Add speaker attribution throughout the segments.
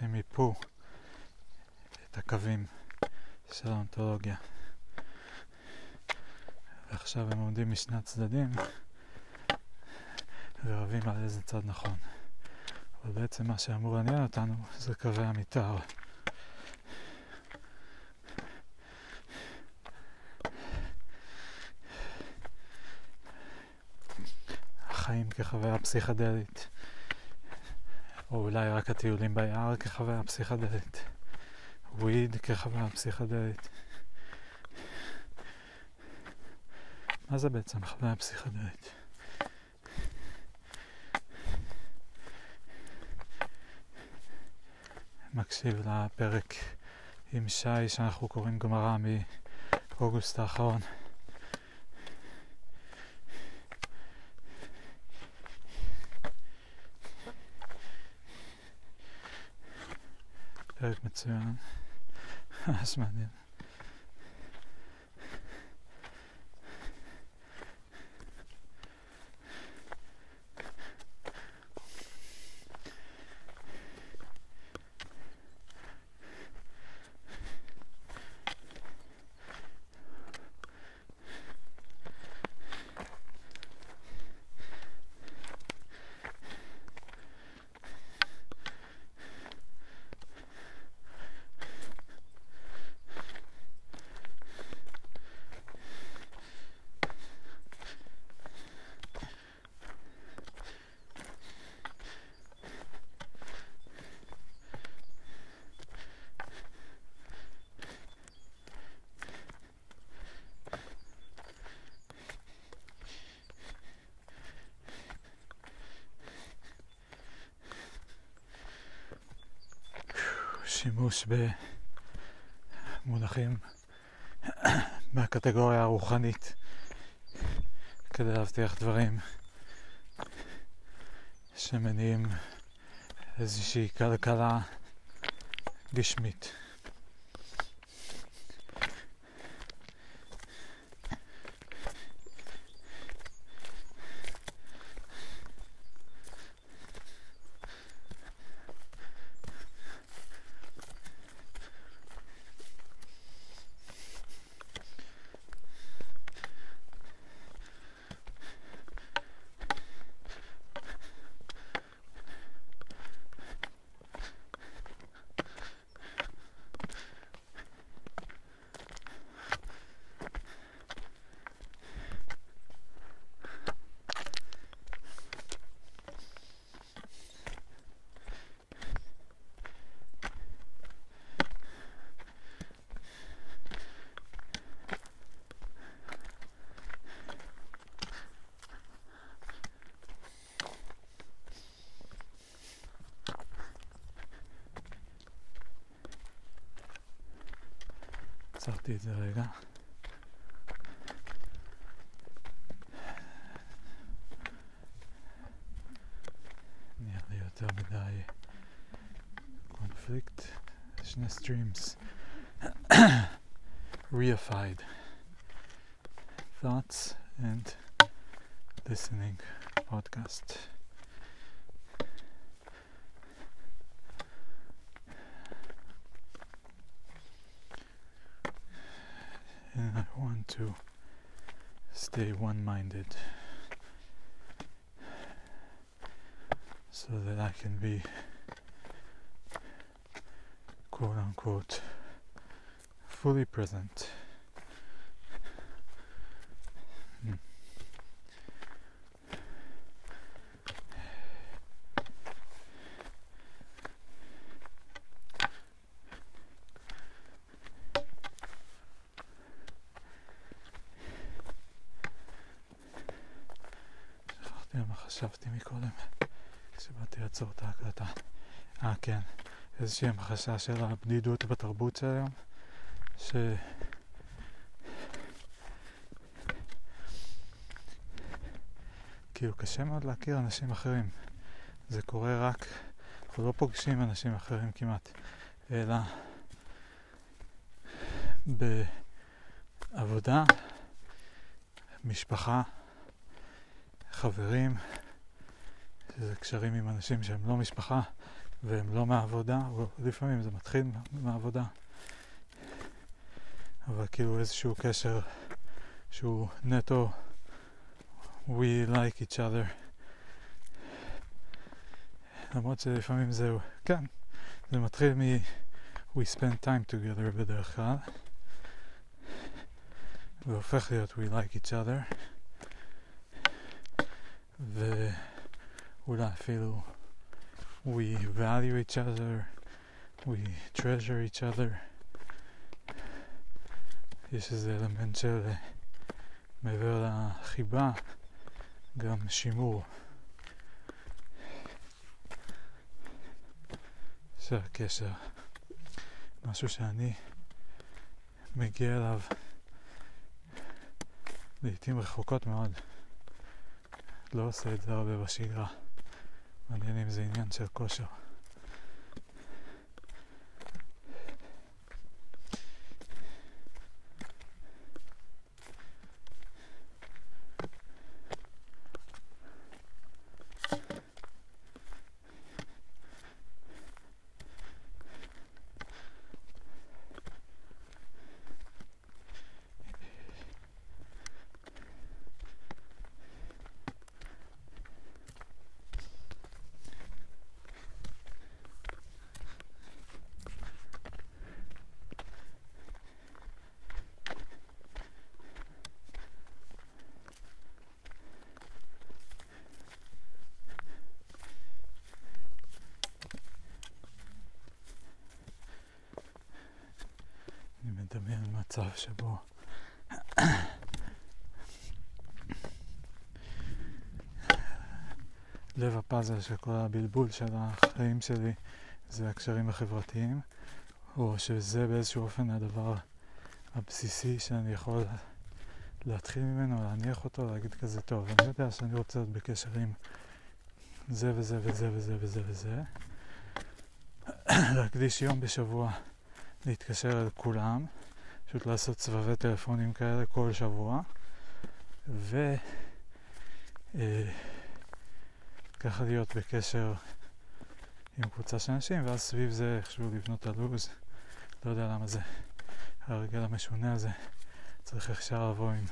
Speaker 1: הם יפו את הקווים של האונתולוגיה. ועכשיו הם עומדים משני הצדדים ורבים על איזה צד נכון. אבל בעצם מה שאמור לעניין אותנו זה קווי המתאר. החיים כחוויה פסיכדלית, או אולי רק הטיולים ביער כחוויה פסיכדלית, וויד כחוויה פסיכדלית. מה זה בעצם חוויה פסיכדלית? מקשיב לפרק עם שי שאנחנו קוראים גמרא מאוגוסט האחרון. البرج متساوي اسمعني שימוש במונחים מהקטגוריה הרוחנית כדי להבטיח דברים שמניעים איזושהי כלכלה גשמית. עצרתי את זה רגע. נראה לי יותר מדי קונפליקט. שני streams. reified thoughts and listening podcast. To stay one minded so that I can be quote unquote fully present. חשבתי מקודם כשבאתי לעצור את ההקלטה. אה כן, איזושהי המחשה של הבדידות בתרבות של היום, ש... כאילו קשה מאוד להכיר אנשים אחרים. זה קורה רק, אנחנו לא פוגשים אנשים אחרים כמעט, אלא בעבודה, משפחה, חברים, שזה קשרים עם אנשים שהם לא משפחה, והם לא מהעבודה, או לפעמים זה מתחיל מהעבודה, אבל כאילו איזשהו קשר שהוא נטו we like each other. למרות שלפעמים זהו, כן, זה מתחיל מ we spend time together בדרך כלל. והופך להיות we like each other ואולי אפילו we value each other, we treasure each other. יש איזה אלמנט של מעבר לחיבה, גם שימור של הקשר. משהו שאני מגיע אליו לעיתים רחוקות מאוד. לא עושה את זה הרבה בשגרה. מעניין אם זה עניין של כושר. מצב שבו לב הפאזל של כל הבלבול של החיים שלי זה הקשרים החברתיים, או שזה באיזשהו אופן הדבר הבסיסי שאני יכול להתחיל ממנו, להניח אותו, להגיד כזה טוב, אני יודע שאני רוצה להיות בקשר עם זה וזה וזה וזה וזה וזה, להקדיש יום בשבוע להתקשר אל כולם. פשוט לעשות סבבי טלפונים כאלה כל שבוע, וככה אה, להיות בקשר עם קבוצה של אנשים, ואז סביב זה איכשהו לבנות את הלו"ז. לא יודע למה זה, הרגל המשונה הזה צריך אפשר לבוא עם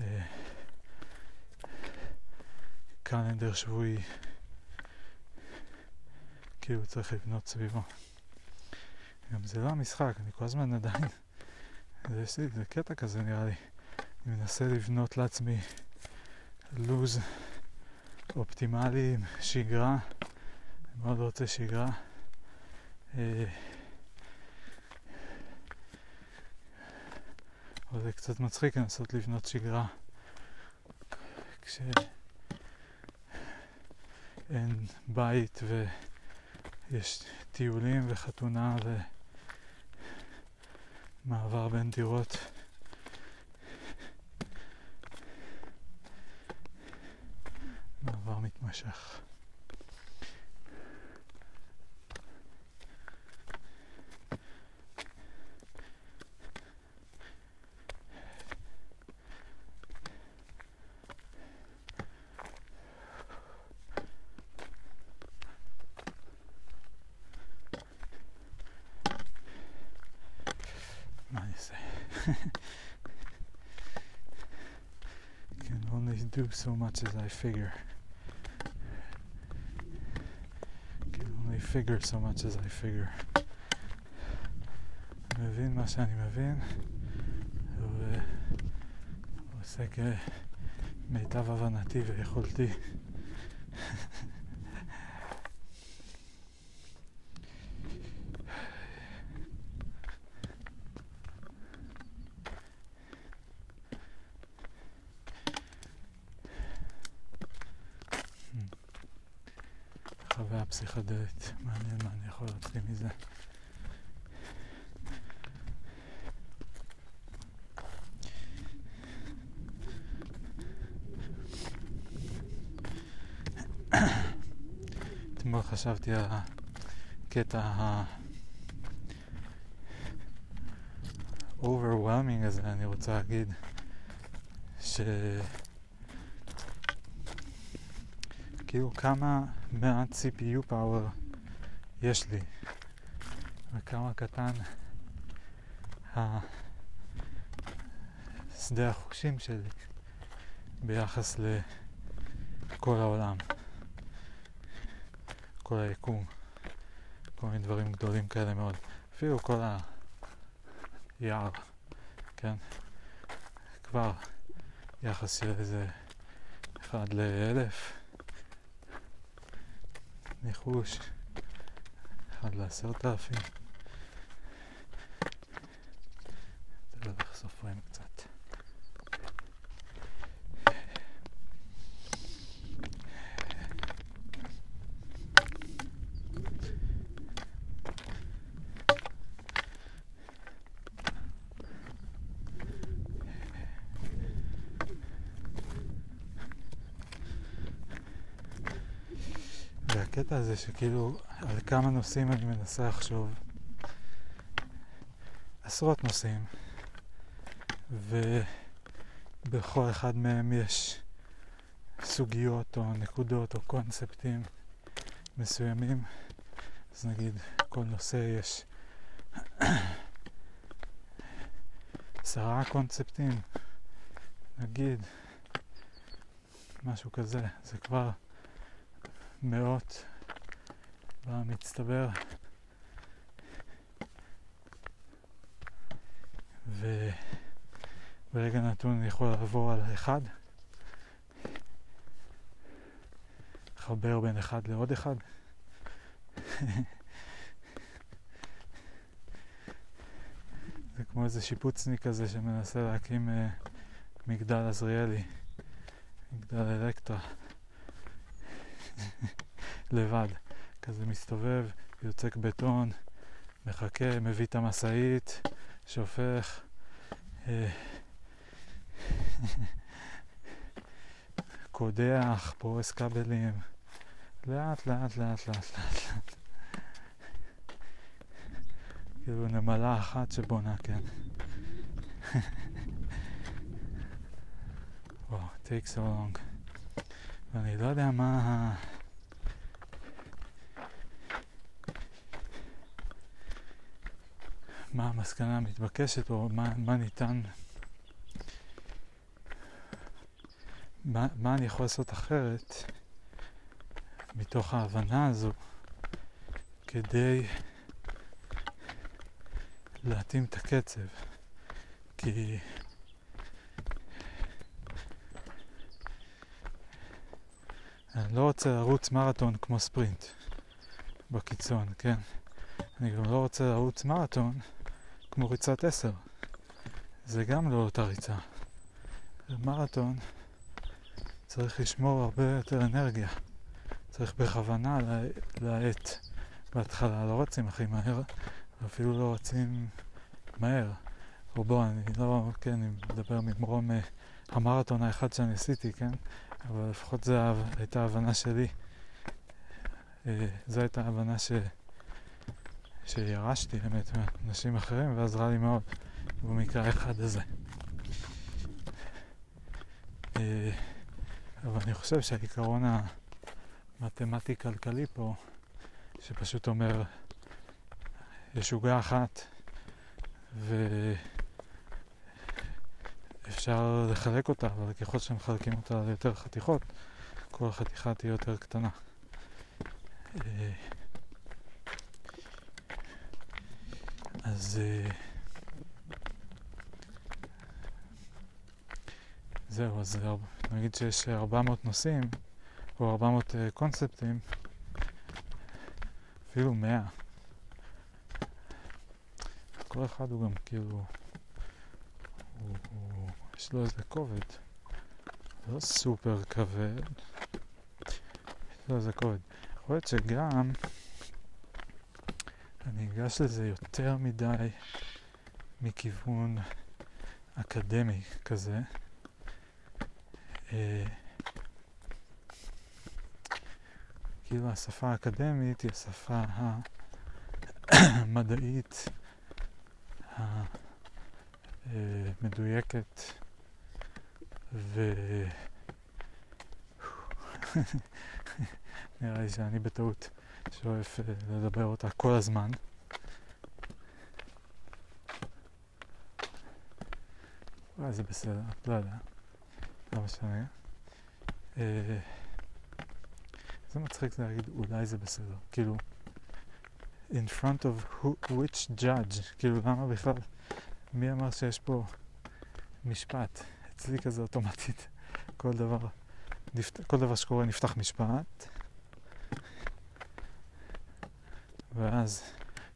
Speaker 1: אה, קלנדר שבועי, כאילו צריך לבנות סביבו. גם זה לא המשחק, אני כל הזמן עדיין לי איזה קטע כזה נראה לי. אני מנסה לבנות לעצמי לוז אופטימלי עם שגרה. אני מאוד רוצה שגרה. אה, אבל זה קצת מצחיק לנסות לבנות שגרה כשאין בית ויש טיולים וחתונה ו... מעבר בין דירות. מעבר מתמשך. so much as I figure. Can only figure so much as I figure. אני מבין מה שאני מבין, ועושה כמיטב הבנתי ויכולתי. מזה. אתמול חשבתי על הקטע ה-overwhelming הזה, אני רוצה להגיד, ש... כאילו כמה מעט CPU power יש לי וכמה קטן שדה החושים שלי ביחס לכל העולם, כל היקום, כל מיני דברים גדולים כאלה מאוד. אפילו כל היער, כן? כבר יחס של איזה אחד לאלף ניחוש, אחד לעשרת אלפים. פריים קצת. והקטע הזה שכאילו על כמה נושאים אני מנסה לחשוב, עשרות נושאים, ובכל אחד מהם יש סוגיות או נקודות או קונספטים מסוימים, אז נגיד כל נושא יש עשרה קונספטים, נגיד משהו כזה, זה כבר מאות במצטבר. וברגע נתון אני יכול לעבור על אחד, לחבר בין אחד לעוד אחד. זה כמו איזה שיפוצניק כזה שמנסה להקים uh, מגדל עזריאלי, מגדל אלקטרה. לבד. כזה מסתובב, יוצק בטון, מחכה, מביא את המשאית, שופך. אה, קודח, פורס כבלים, לאט לאט לאט לאט לאט לאט. כאילו נמלה אחת שבונה, כן. וואו, take so long. ואני לא יודע מה... מה המסקנה המתבקשת או מה, מה ניתן, מה, מה אני יכול לעשות אחרת מתוך ההבנה הזו כדי להתאים את הקצב. כי אני לא רוצה לרוץ מרתון כמו ספרינט בקיצון, כן? אני גם לא רוצה לרוץ מרתון כמו ריצת עשר. זה גם לא אותה ריצה. במרתון צריך לשמור הרבה יותר אנרגיה. צריך בכוונה להאט בהתחלה, לא רצים הכי מהר, ואפילו לא רצים מהר. או בוא, אני לא, כן, אני מדבר ממרום uh, המרתון האחד שאני עשיתי, כן? אבל לפחות זו הייתה ההבנה שלי. Uh, זו הייתה ההבנה ש... שירשתי באמת מאנשים אחרים ועזרה לי מאוד במקרה האחד הזה. אה, אבל אני חושב שהעיקרון המתמטי-כלכלי פה, שפשוט אומר, יש עוגה אחת ואפשר לחלק אותה, אבל ככל שמחלקים אותה ליותר חתיכות, כל חתיכה תהיה יותר קטנה. אז זהו, אז נגיד שיש 400 נושאים או 400 uh, אה, קונספטים, אפילו 100. כל אחד הוא גם כאילו, הוא, הוא, יש לו איזה כובד, לא סופר כבד, יש לו איזה כובד. יכול להיות שגם אני אגש לזה יותר מדי מכיוון אקדמי כזה. אה, כאילו השפה האקדמית היא השפה המדעית המדויקת ו... נראה לי שאני בטעות שאוהב אה, לדבר אותה כל הזמן. אולי זה בסדר, לא יודע, לא משנה. אה, זה מצחיק להגיד אולי זה בסדר, כאילו in front of who, which judge, כאילו למה בכלל, מי אמר שיש פה משפט? אצלי כזה אוטומטית, כל דבר, כל דבר שקורה נפתח משפט, ואז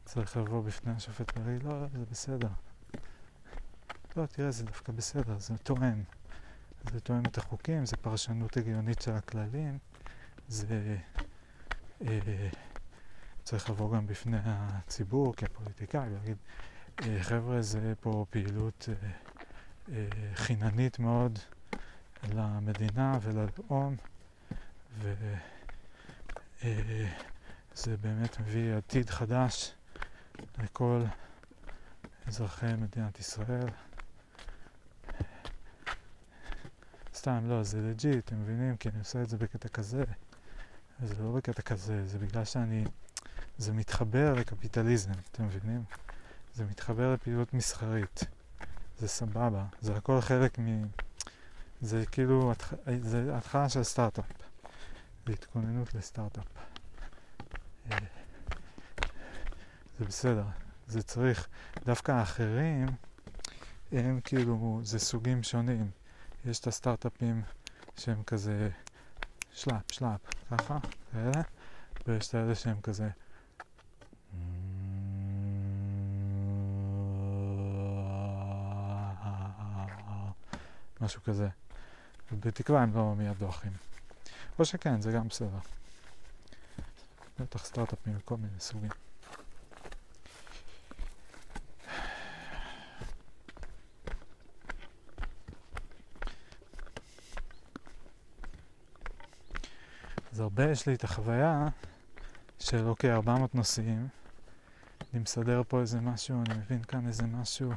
Speaker 1: צריך לבוא בפני השופט ולהגיד, לא, זה בסדר. לא, תראה, זה דווקא בסדר, זה תואם. זה תואם את החוקים, זה פרשנות הגיונית של הכללים, זה אה, צריך לבוא גם בפני הציבור כפוליטיקאי ולהגיד, אה, חבר'ה, זה פה פעילות אה, אה, חיננית מאוד למדינה וללאום, וזה אה, באמת מביא עתיד חדש לכל אזרחי מדינת ישראל. סתם, לא, זה לג'יט, אתם מבינים? כי אני עושה את זה בקטע כזה. זה לא בקטע כזה, זה בגלל שאני... זה מתחבר לקפיטליזם, אתם מבינים? זה מתחבר לפעילות מסחרית. זה סבבה, זה הכל חלק מ... זה כאילו, זה התחלה של סטארט-אפ. זה התכוננות לסטארט-אפ. זה בסדר, זה צריך. דווקא האחרים, הם כאילו, זה סוגים שונים. יש את הסטארט-אפים שהם כזה שלאפ, שלאפ, ככה, כאלה, ויש את האלה שהם כזה משהו כזה. ובתקווה הם לא מיד דועכים. או שכן, זה גם בסדר. בטח סטארט-אפים מכל מיני סוגים. הרבה יש לי את החוויה של אוקיי, 400 נושאים, אני מסדר פה איזה משהו, אני מבין כאן איזה משהו,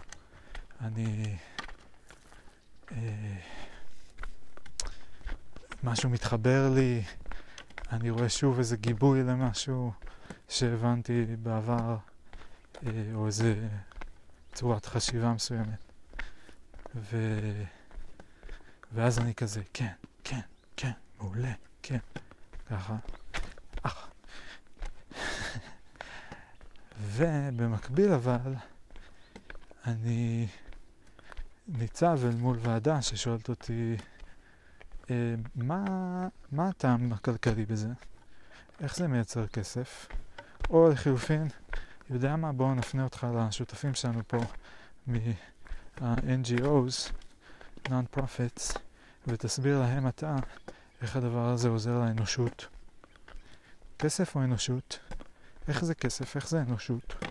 Speaker 1: אני... אה, משהו מתחבר לי, אני רואה שוב איזה גיבוי למשהו שהבנתי בעבר, אה, או איזה צורת חשיבה מסוימת. ו... ואז אני כזה, כן, כן, כן, מעולה, כן. ככה. אך. ובמקביל אבל, אני ניצב אל מול ועדה ששואלת אותי, אה, מה, מה הטעם הכלכלי בזה? איך זה מייצר כסף? או לחילופין, יודע מה? בואו נפנה אותך לשותפים שלנו פה מה-NGOs, Non-Profits, ותסביר להם אתה איך הדבר הזה עוזר לאנושות. כסף או אנושות? איך זה כסף? איך זה אנושות?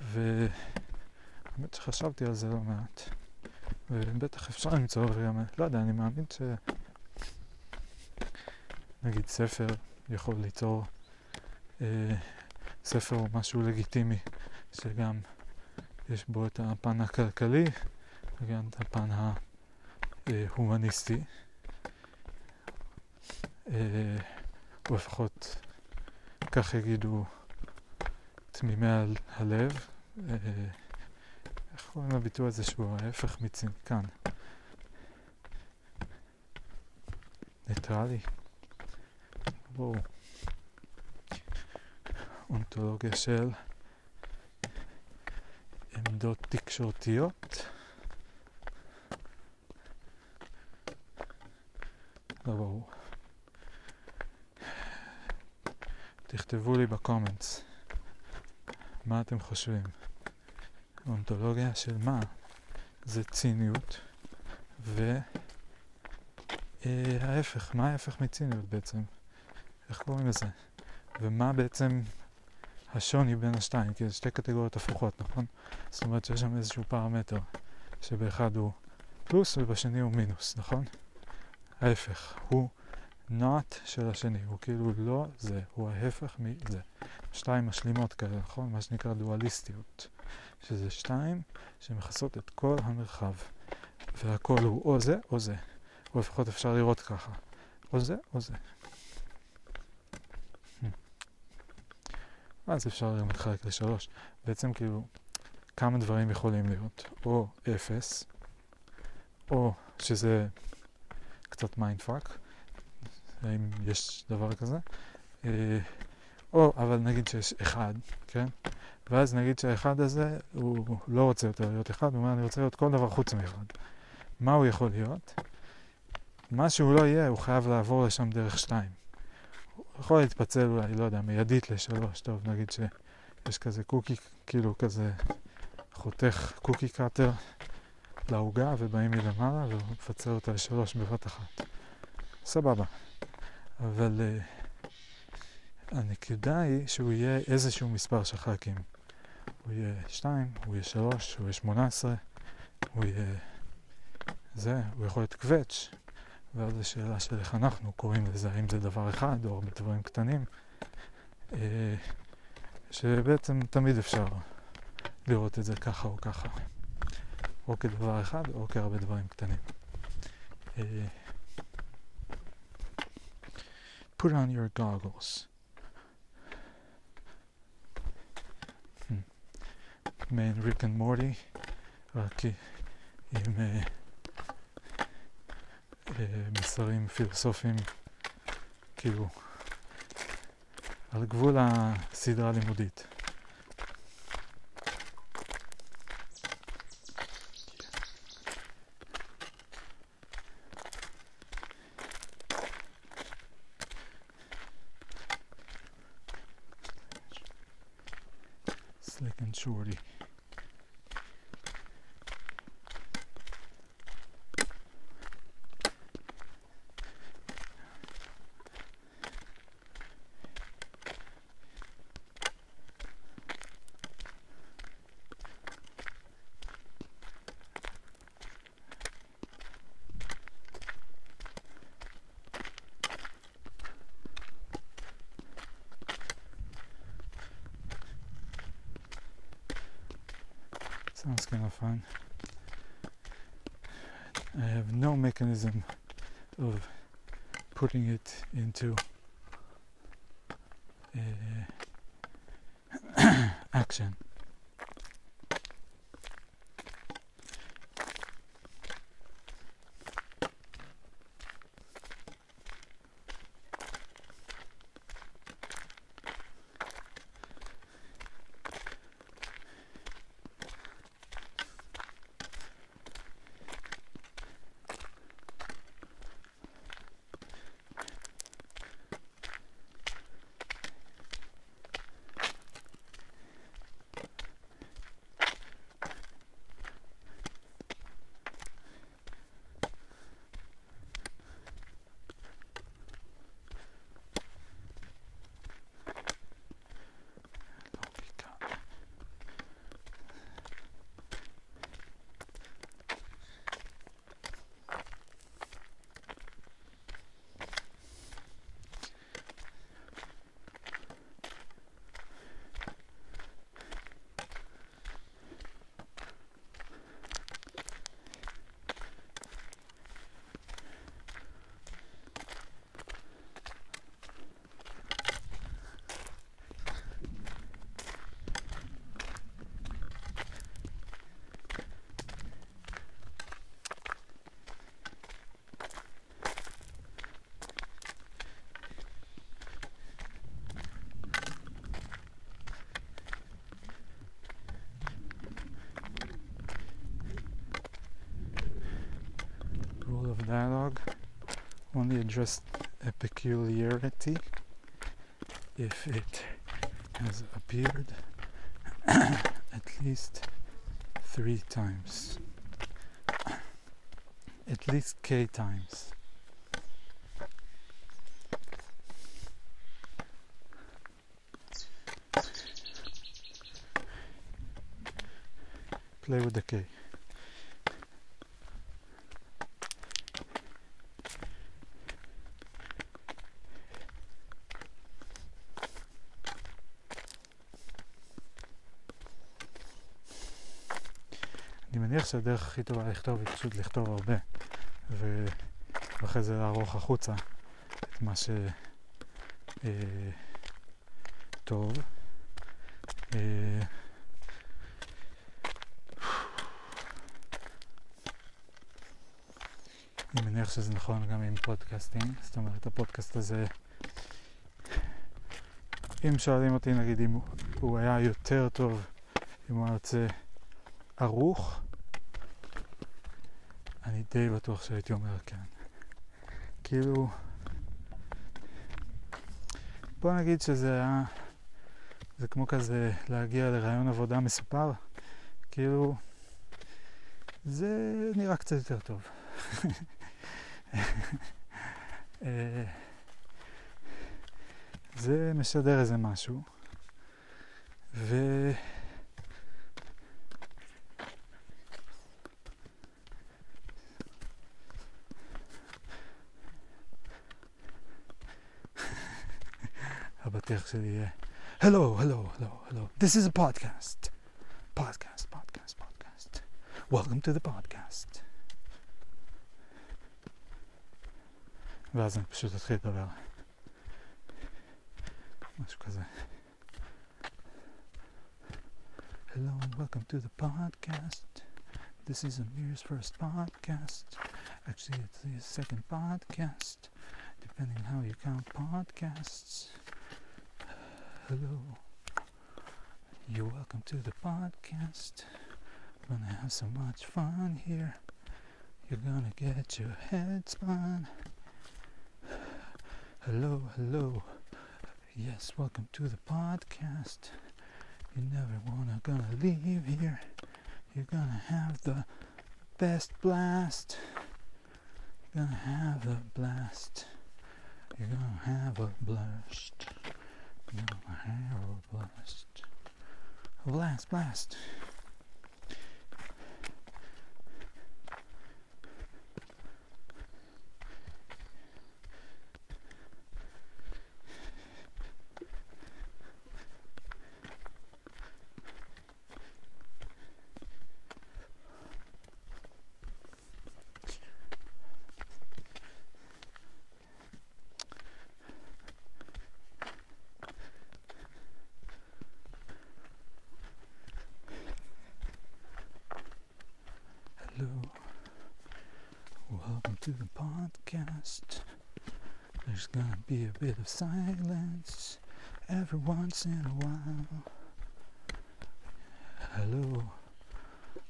Speaker 1: והאמת שחשבתי על זה לא מעט. ובטח אפשר למצוא גם, לא יודע, אני מאמין ש... נגיד ספר יכול ליצור, אה, ספר הוא משהו לגיטימי, שגם יש בו את הפן הכלכלי וגם את הפן ההומניסטי. אה, או לפחות כך יגידו תמימי הלב. אה, איך קוראים לביטוי הזה שהוא ההפך מצינקן? ניטרלי? בואו. אונתולוגיה של עמדות תקשורתיות. לא ברור. תכתבו לי בקומנטס מה אתם חושבים. אונתולוגיה של מה? זה ציניות, וההפך, אה, מה ההפך מציניות בעצם? איך קוראים לזה? ומה בעצם השוני בין השתיים? כי זה שתי קטגוריות הפוכות, נכון? זאת אומרת שיש שם איזשהו פרמטר שבאחד הוא פלוס ובשני הוא מינוס, נכון? ההפך, הוא not של השני, הוא כאילו לא זה, הוא ההפך מזה. שתיים משלימות כאלה, נכון? מה שנקרא דואליסטיות. שזה שתיים שמכסות את כל המרחב. והכל הוא או זה או זה. או לפחות אפשר לראות ככה. או זה או זה. Hmm. ואז אפשר גם לחלק לשלוש. בעצם כאילו, כמה דברים יכולים להיות, או אפס, או שזה קצת mind fuck, האם יש דבר כזה, אה, או אבל נגיד שיש אחד, כן? ואז נגיד שהאחד הזה, הוא לא רוצה יותר להיות אחד, הוא אומר אני רוצה להיות כל דבר חוץ מאחד. מה הוא יכול להיות? מה שהוא לא יהיה, הוא חייב לעבור לשם דרך שתיים. הוא יכול להתפצל אולי, לא יודע, מיידית לשלוש, טוב, נגיד שיש כזה קוקי, כאילו כזה חותך קוקי קאטר לעוגה ובאים מלמעלה והוא מפצל אותה לשלוש בבת אחת. סבבה. אבל uh, הנקודה היא שהוא יהיה איזשהו מספר של חלקים. הוא יהיה שתיים, הוא יהיה שלוש, הוא יהיה שמונה עשרה, הוא יהיה זה, הוא יכול להיות קווץ', ואז השאלה של איך אנחנו קוראים לזה, האם זה דבר אחד או הרבה דברים קטנים, uh, שבעצם תמיד אפשר לראות את זה ככה או ככה. או כדבר אחד או כהרבה דברים קטנים. Uh, put on your goggles. Hmm. מעין ריק אנד מורטי, רק עם uh, מסרים פילוסופיים, כאילו, על גבול הסדרה הלימודית. Fun. I have no mechanism of putting it into uh, action. rule of dialogue only address a peculiarity if it has appeared at least three times. At least k times. Play with the k. מניח שהדרך הכי טובה לכתוב היא פשוט לכתוב הרבה. ואחרי זה לערוך החוצה את מה שטוב. אה, אה, אני מניח שזה נכון גם עם פודקאסטים, זאת אומרת הפודקאסט הזה, אם שואלים אותי נגיד אם הוא היה יותר טוב אם הוא היה יוצא ערוך, די בטוח שהייתי אומר כן. כאילו, בוא נגיד שזה היה, זה כמו כזה להגיע לרעיון עבודה מסופר, כאילו, זה נראה קצת יותר טוב. אה, זה משדר איזה משהו, ו... הפתיח שלי יהיה Hello, hello, hello, hello. This is a podcast. Podcast, podcast, podcast. Welcome to the podcast. ואז אני פשוט אתחיל לדבר. משהו כזה. Hello and welcome to the podcast. This is Amir's first podcast. Actually, it's his second podcast, depending on how you count podcasts. Hello. You're welcome to the podcast. Gonna have so much fun here. You're gonna get your head spun. Hello, hello. Yes, welcome to the podcast. You never wanna gonna leave here. You're gonna have the best blast. You're gonna have a blast. You're gonna have a blast. Blast. Blast, blast. Hello. Welcome to the podcast. There's gonna be a bit of silence every once in a while. Hello.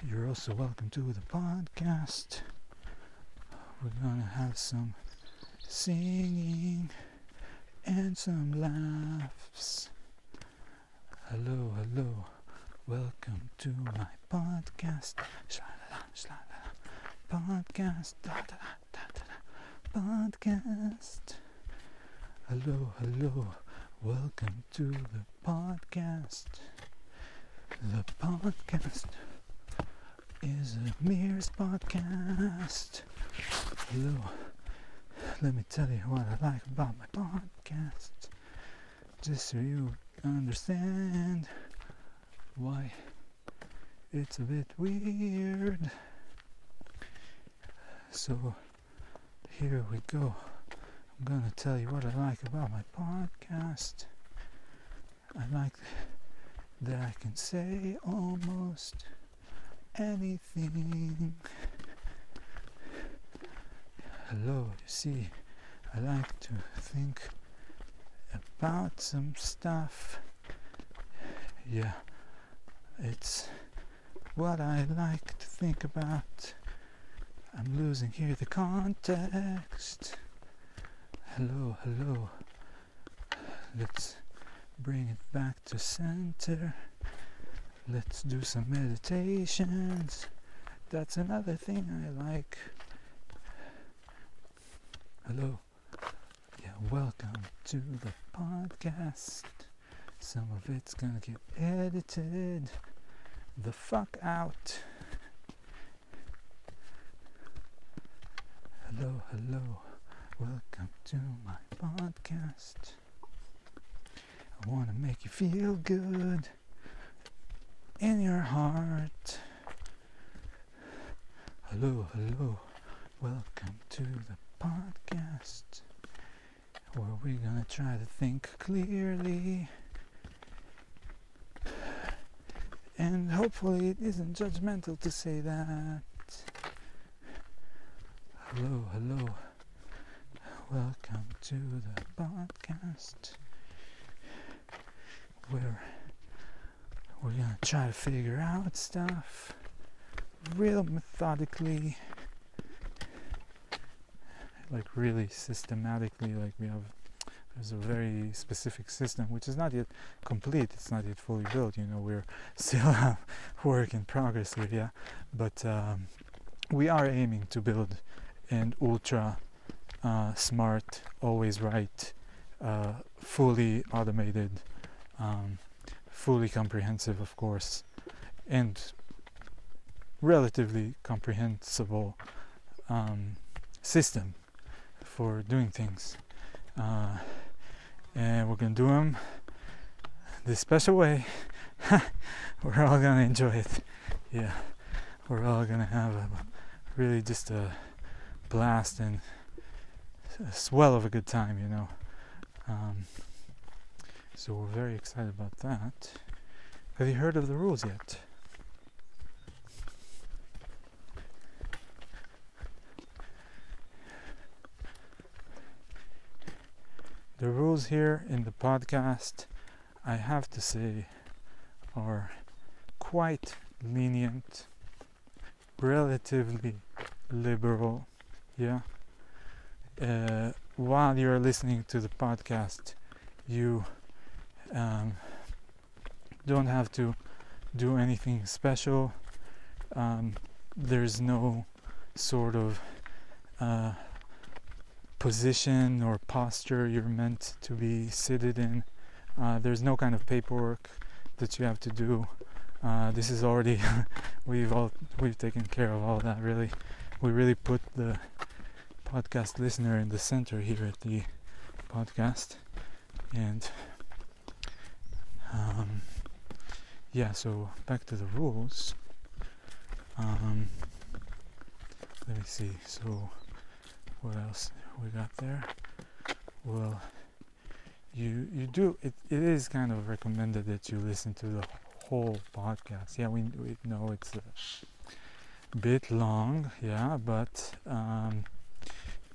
Speaker 1: You're also welcome to the podcast. We're gonna have some singing and some laughs. Hello, hello. Welcome to my podcast. Sha-la-la, sha-la-la. Podcast. Da-da-da-da-da. Podcast. Hello, hello. Welcome to the podcast. The podcast is a Mirror's podcast. Hello. Let me tell you what I like about my podcast. Just so you understand why it's a bit weird. So here we go. I'm gonna tell you what I like about my podcast. I like that I can say almost anything. Hello, you see, I like to think about some stuff. Yeah, it's what I like to think about. I'm losing here the context. Hello, hello. Let's bring it back to center. Let's do some meditations. That's another thing I like. Hello. Yeah, welcome to the podcast. Some of it's gonna get edited the fuck out. Hello, hello. Welcome to my podcast. I want to make you feel good in your heart. Hello, hello. Welcome to the podcast where we're gonna try to think clearly. And hopefully it isn't judgmental to say that. Hello, hello. Welcome to the podcast. Where we're gonna try to figure out stuff real methodically, like really systematically. Like we have, there's a very specific system which is not yet complete. It's not yet fully built. You know, we're still a work in progress here. Yeah, but um, we are aiming to build an ultra uh, smart, always right, uh, fully automated, um, fully comprehensive, of course, and relatively comprehensible um, system for doing things. Uh, and we're gonna do them this special way. we're all gonna enjoy it. Yeah, we're all gonna have a, really just a blast and a swell of a good time, you know. Um, so we're very excited about that. Have you heard of the rules yet? The rules here in the podcast, I have to say, are quite lenient, relatively liberal. Yeah. Uh, while you're listening to the podcast, you um, don't have to do anything special. Um, there's no sort of uh, position or posture you're meant to be seated in. Uh, there's no kind of paperwork that you have to do. Uh, this is already we've all we've taken care of all that. Really, we really put the podcast listener in the center here at the podcast, and um, yeah. So back to the rules. Um, let me see. So what else? we got there. Well, you you do it. It is kind of recommended that you listen to the whole podcast. Yeah, we, we know it's a bit long. Yeah, but um,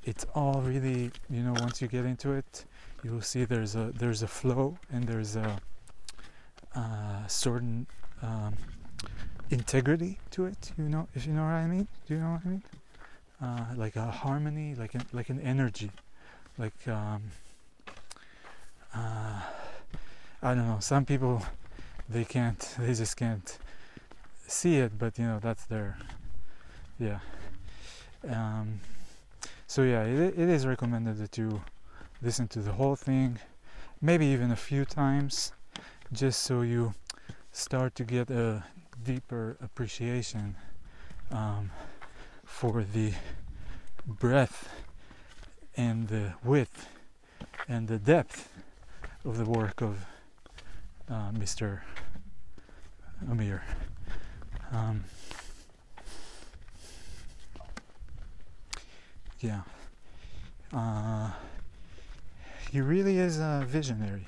Speaker 1: it's all really you know once you get into it, you'll see there's a there's a flow and there's a uh, certain um, integrity to it. You know, if you know what I mean. Do you know what I mean? uh, like a harmony, like an, like an energy, like um, uh, I don't know. Some people they can't, they just can't see it, but you know that's their yeah. Um, so yeah, it, it is recommended that you listen to the whole thing, maybe even a few times, just so you start to get a deeper appreciation. Um, for the breadth and the width and the depth of the work of uh, Mr. Amir. Um, yeah. Uh, he really is a visionary.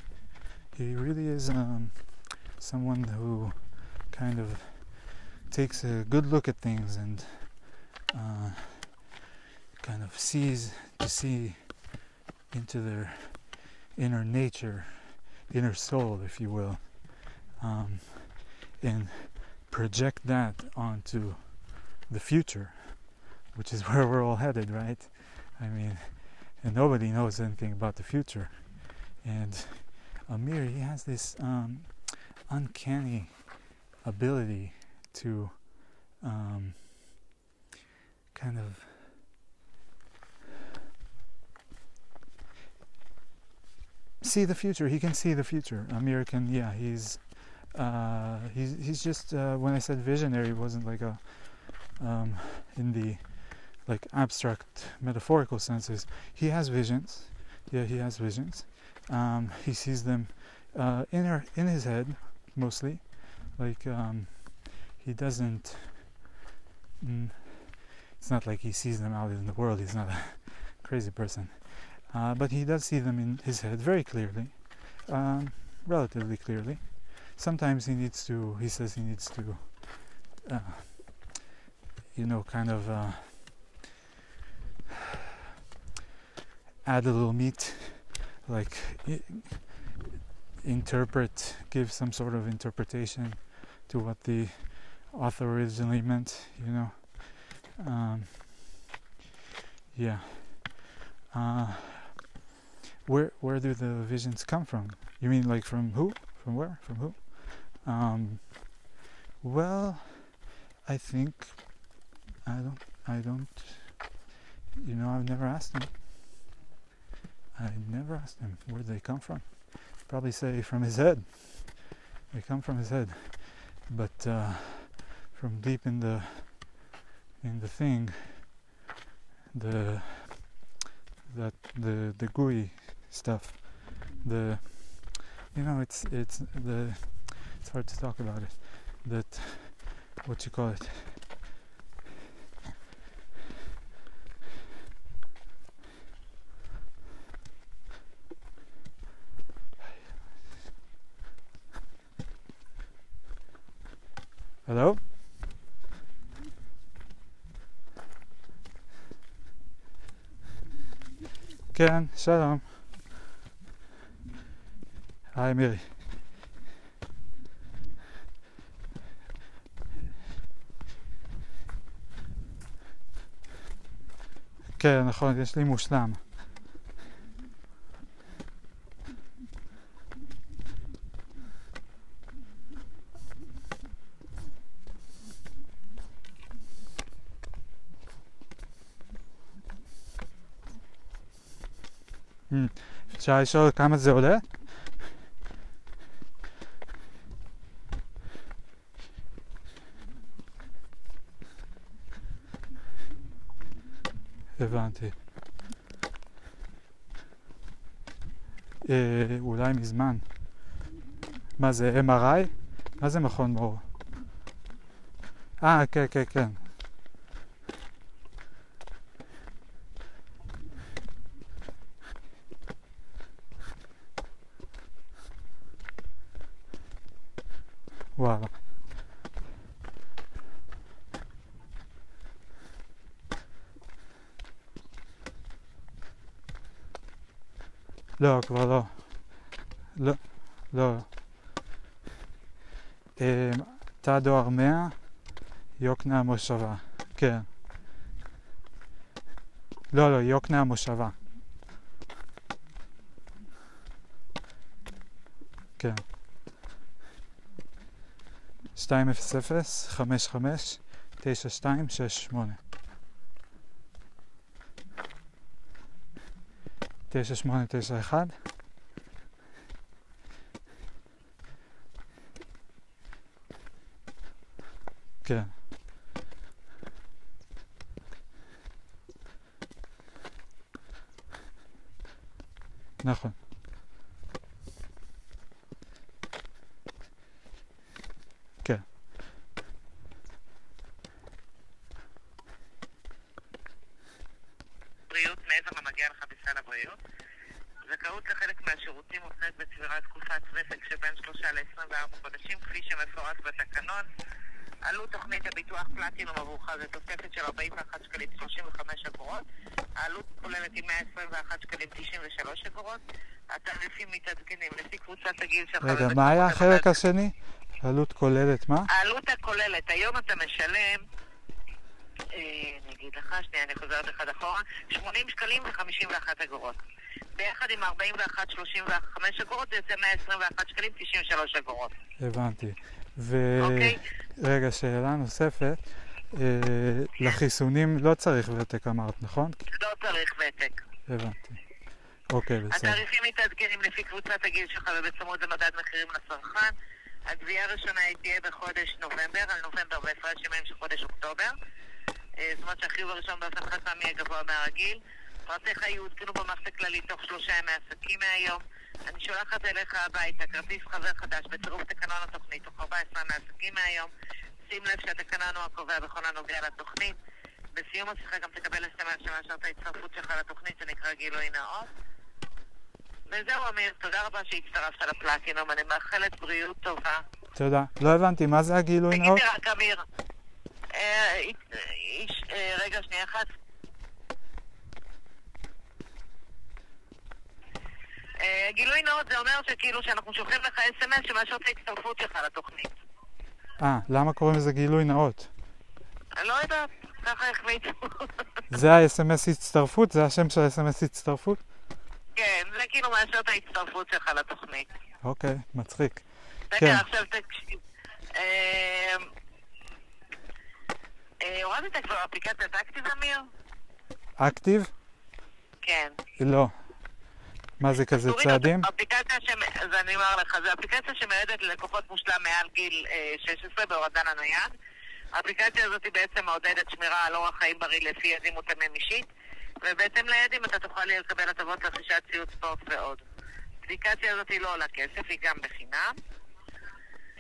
Speaker 1: He really is um, someone who kind of takes a good look at things and uh, kind of sees to see into their inner nature, inner soul, if you will, um, and project that onto the future, which is where we're all headed, right? I mean, and nobody knows anything about the future. And Amir, he has this um, uncanny ability to um, kind of see the future. He can see the future. American, yeah, he's uh, he's he's just uh, when I said visionary, it wasn't like a um, in the like abstract metaphorical senses. He has visions. Yeah, he has visions. Um, he sees them uh, in her in his head mostly. Like um, he doesn't. Mm, it's not like he sees them out in the world. He's not a crazy person, uh, but he does see them in his head very clearly, um, relatively clearly. sometimes he needs to. He says he needs to, uh, you know, kind of add a little meat, like interpret, give some sort of interpretation to what the author originally meant. You know, um, yeah. Uh, where where do the visions come from? You mean like from who? From where? From who? Um, well, I think I don't. I don't. You know, I've never asked him. I never asked him where they come from. Probably say from his head. They come from his head, but uh, from deep in the in the thing, the that the the gooey stuff, the you know it's it's the it's hard to talk about it. That what you call it. Hello? כן, שלום. היי מירי. כן, נכון, יש לי מושלם. אפשר לשאול כמה זה עולה? הבנתי. אה, אולי מזמן. מה זה, MRI? מה זה מכון מור? אה, כן, כן, כן. וואלה. לא, כבר לא. לא, לא. אה, דואר 100, יוקנעם מושבה. כן. לא, לא, יוקנעם מושבה. כן. 200 55 9268 9891 כן. נכון. כן.
Speaker 2: בריאות מעבר למגיע לך בסל הבריאות. זכאות לחלק מהשירותים מותנית בצבירת תקופת ותק שבין 3 ל-24 חודשים, כפי שמפורט בתקנון. עלות תוכנית הביטוח פלטינום עבורך זה תוספת של 41 שקלים 35 אגורות. העלות כוללת היא 121 שקלים 93 אגורות. התעריפים מתעדכנים לפי קבוצת הגיל שלך.
Speaker 1: רגע, מה היה. החלק השני? עלות כוללת מה?
Speaker 2: העלות הכוללת, היום אתה משלם, אה, אני אגיד לך, שנייה, אני חוזרת אחד אחורה, 80 שקלים ו-51 אגורות. ביחד עם 41-35 אגורות זה יוצא 121 שקלים 93 אגורות.
Speaker 1: הבנתי.
Speaker 2: אוקיי?
Speaker 1: ורגע, שאלה נוספת. אה, לחיסונים לא צריך ותק אמרת, נכון?
Speaker 2: לא צריך ותק.
Speaker 1: הבנתי. אוקיי, בסדר.
Speaker 2: התעריפים מתעדכנים לפי קבוצת הגיל שלך ובצמוד למדד מחירים לצרכן. הגבייה הראשונה היא תהיה בחודש נובמבר, על נובמבר בהפרש ימים של חודש אוקטובר. אה, זאת אומרת שהחיוב הראשון באופן פעמי יהיה גבוה מהרגיל. פרטיך יעודכנו במערכת הכללית תוך שלושה ימי עסקים מהיום. אני שולחת אליך הביתה כרטיס חבר חדש בצירוף תקנון התוכנית תוך 14 ימי עסקים מהיום. שים לב שהתקנון הוא הקובע בכל הנוגע לתוכנית. בסיום השיחה גם תקבל אסמס שמאשר את ההצטרפות שלך לתוכנית שנקרא גילוי נאות. וזהו, אמיר, תודה רבה שהצטרפת לפלטינום, אני מאחלת בריאות טובה.
Speaker 1: תודה. לא הבנתי, מה זה הגילוי נאות?
Speaker 2: תגידי רק, אמיר. אה, איש, אה, רגע, שנייה אחת. אה, גילוי נאות זה אומר שכאילו שאנחנו שולחים לך אס.אם.אס שמאשר את ההצטרפות שלך לתוכנית.
Speaker 1: אה, למה קוראים לזה גילוי נאות?
Speaker 2: לא יודעת, ככה החליטו.
Speaker 1: זה ה-SMS הצטרפות? זה השם של ה-SMS הצטרפות?
Speaker 2: כן, זה כאילו מאשר את ההצטרפות שלך לתוכנית.
Speaker 1: אוקיי, מצחיק.
Speaker 2: רגע,
Speaker 1: כן.
Speaker 2: עכשיו תקשיב. אה, אה, הורדת כבר אפליקציית אקטיב, אמיר?
Speaker 1: אקטיב?
Speaker 2: כן.
Speaker 1: לא. מה זה כזה צעדים?
Speaker 2: אפליקציה, ש... אז אני אומר לך, זו אפליקציה שמיועדת ללקוחות מושלם מעל גיל אה, 16 בהורדן הנייד. האפליקציה הזאת היא בעצם מעודדת שמירה על אורח חיים בריא לפי יעדים מותאמים אישית, ובהתאם ליעדים אתה תוכל לקבל הטבות לרכישת ציוד ספורט ועוד. האפליקציה הזאת היא לא עולה כסף, היא גם בחינם.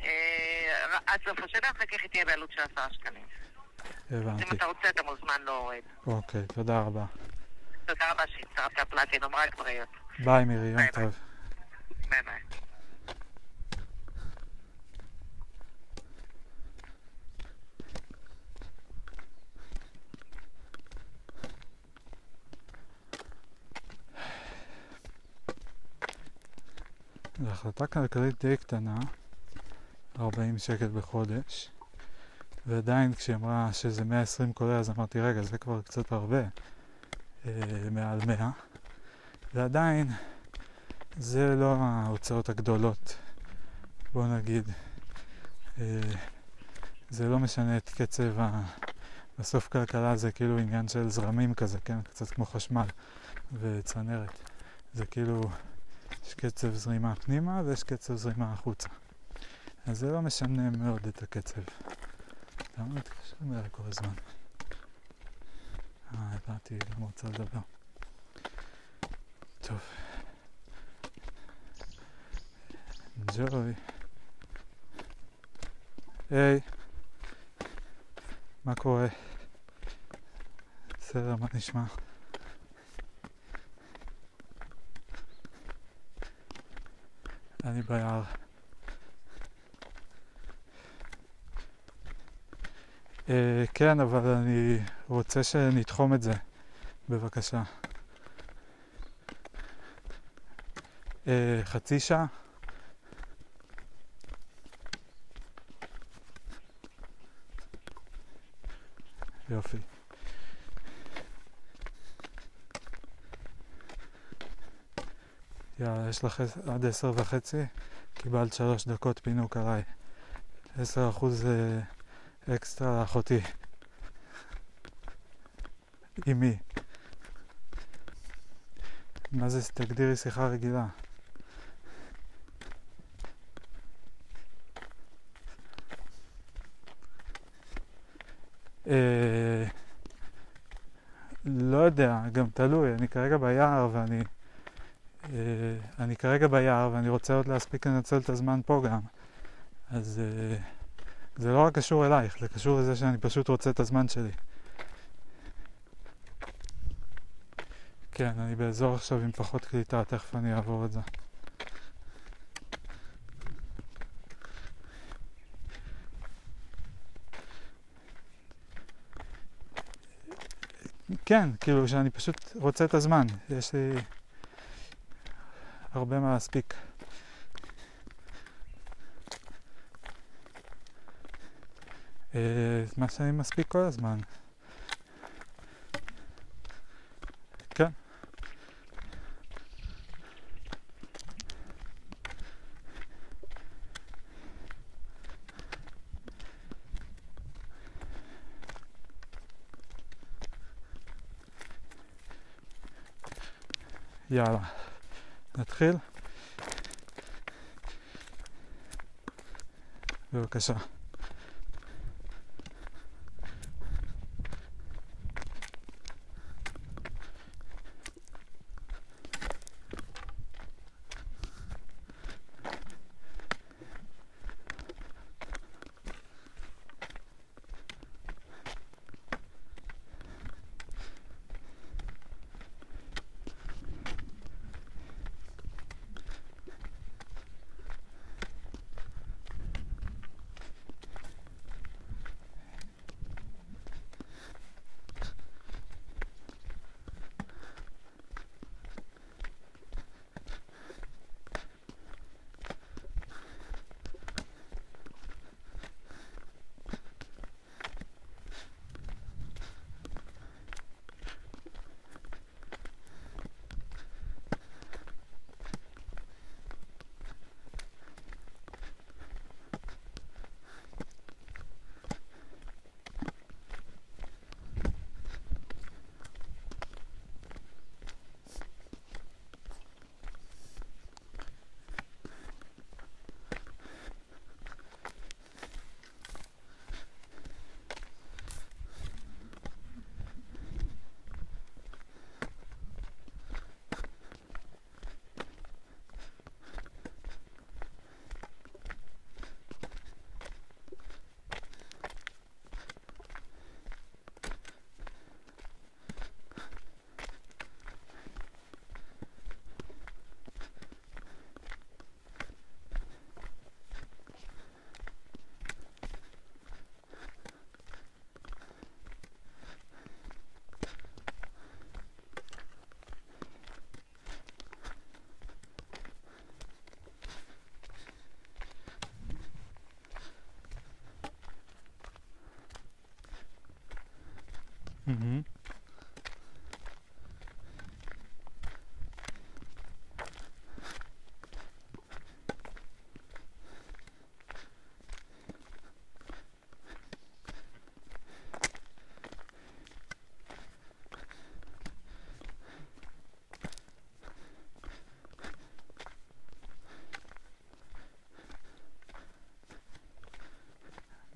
Speaker 2: אה, עד סוף השנה, אחר כך היא תהיה בעלות של 10 שקלים.
Speaker 1: הבנתי.
Speaker 2: אם אתה רוצה, אתה מוזמן להוריד.
Speaker 1: אוקיי, תודה רבה.
Speaker 2: תודה רבה שהצטרפת לפלטינום, רק בריאות.
Speaker 1: ביי מירי, יום. טוב.
Speaker 2: ביי ביי.
Speaker 1: זו החלטה כלכלית די קטנה, 40 שקל בחודש, ועדיין כשהיא אמרה שזה 120 כולל, אז אמרתי, רגע, זה כבר קצת הרבה, אה, מעל 100, ועדיין זה לא ההוצאות הגדולות, בוא נגיד. אה, זה לא משנה את קצב ה... בסוף כלכלה זה כאילו עניין של זרמים כזה, כן? קצת כמו חשמל וצנרת. זה כאילו, יש קצב זרימה פנימה ויש קצב זרימה החוצה. אז זה לא משנה מאוד את הקצב. למה מתקשרים אליי כל הזמן? אה, הבנתי, גם רוצה לדבר. טוב. enjoy. היי, מה קורה? בסדר, מה נשמע? אני ביער. אה, כן, אבל אני רוצה שנתחום את זה, בבקשה. אה, חצי שעה? יופי. יאללה, יש לך עד עשר וחצי, קיבלת שלוש דקות פינוק עליי. עשר אחוז אה, אקסטרה לאחותי. עם מי? מה זה, תגדירי שיחה רגילה. אה, לא יודע, גם תלוי, אני כרגע ביער ואני... אה, אני כרגע ביער ואני רוצה עוד להספיק לנצל את הזמן פה גם. אז אה, זה לא רק קשור אלייך, זה קשור לזה שאני פשוט רוצה את הזמן שלי. כן, אני באזור עכשיו עם פחות קליטה, תכף אני אעבור את זה. כן, כאילו שאני פשוט רוצה את הזמן, יש לי הרבה מה להספיק. אה, מה שאני מספיק כל הזמן. כן. יאללה, נתחיל? בבקשה. מהמם.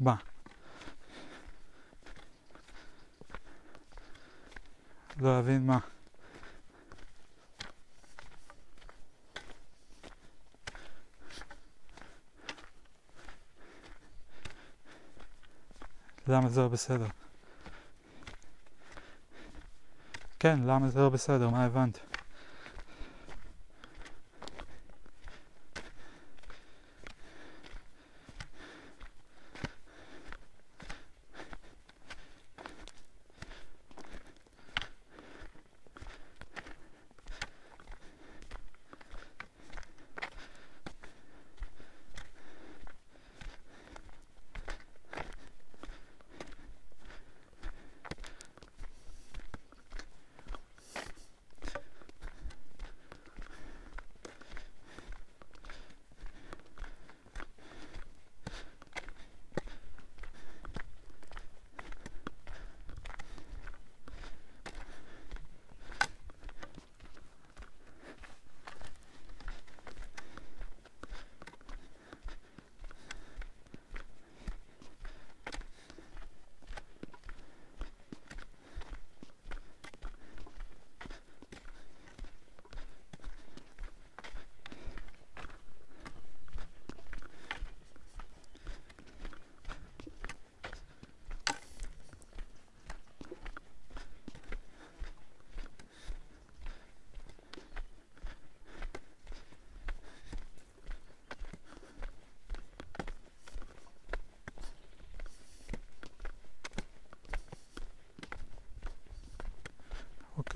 Speaker 1: מה? לא להבין מה. למה זה לא בסדר? כן, למה זה לא בסדר? מה הבנת?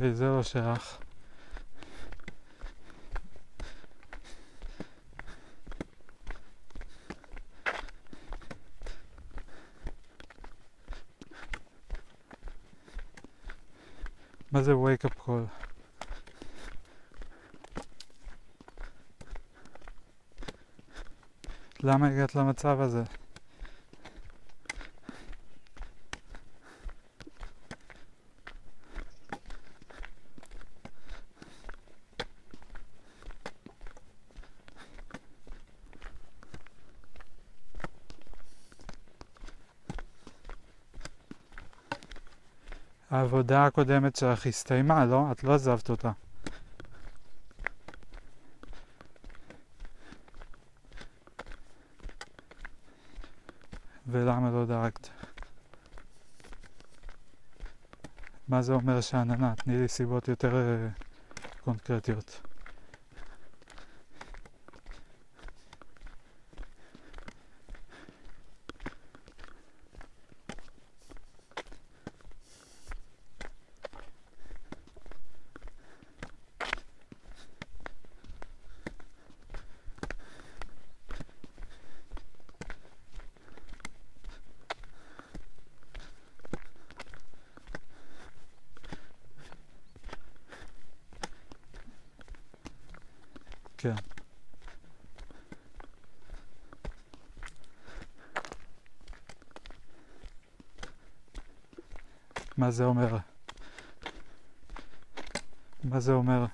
Speaker 1: אוקיי, זה לא שייך. מה זה wake up call? למה הגעת למצב הזה? העבודה הקודמת שלך הסתיימה, לא? את לא עזבת אותה. ולמה לא דאגת? מה זה אומר שעננה? תני לי סיבות יותר אה, קונקרטיות. כן. מה זה אומר? מה זה אומר?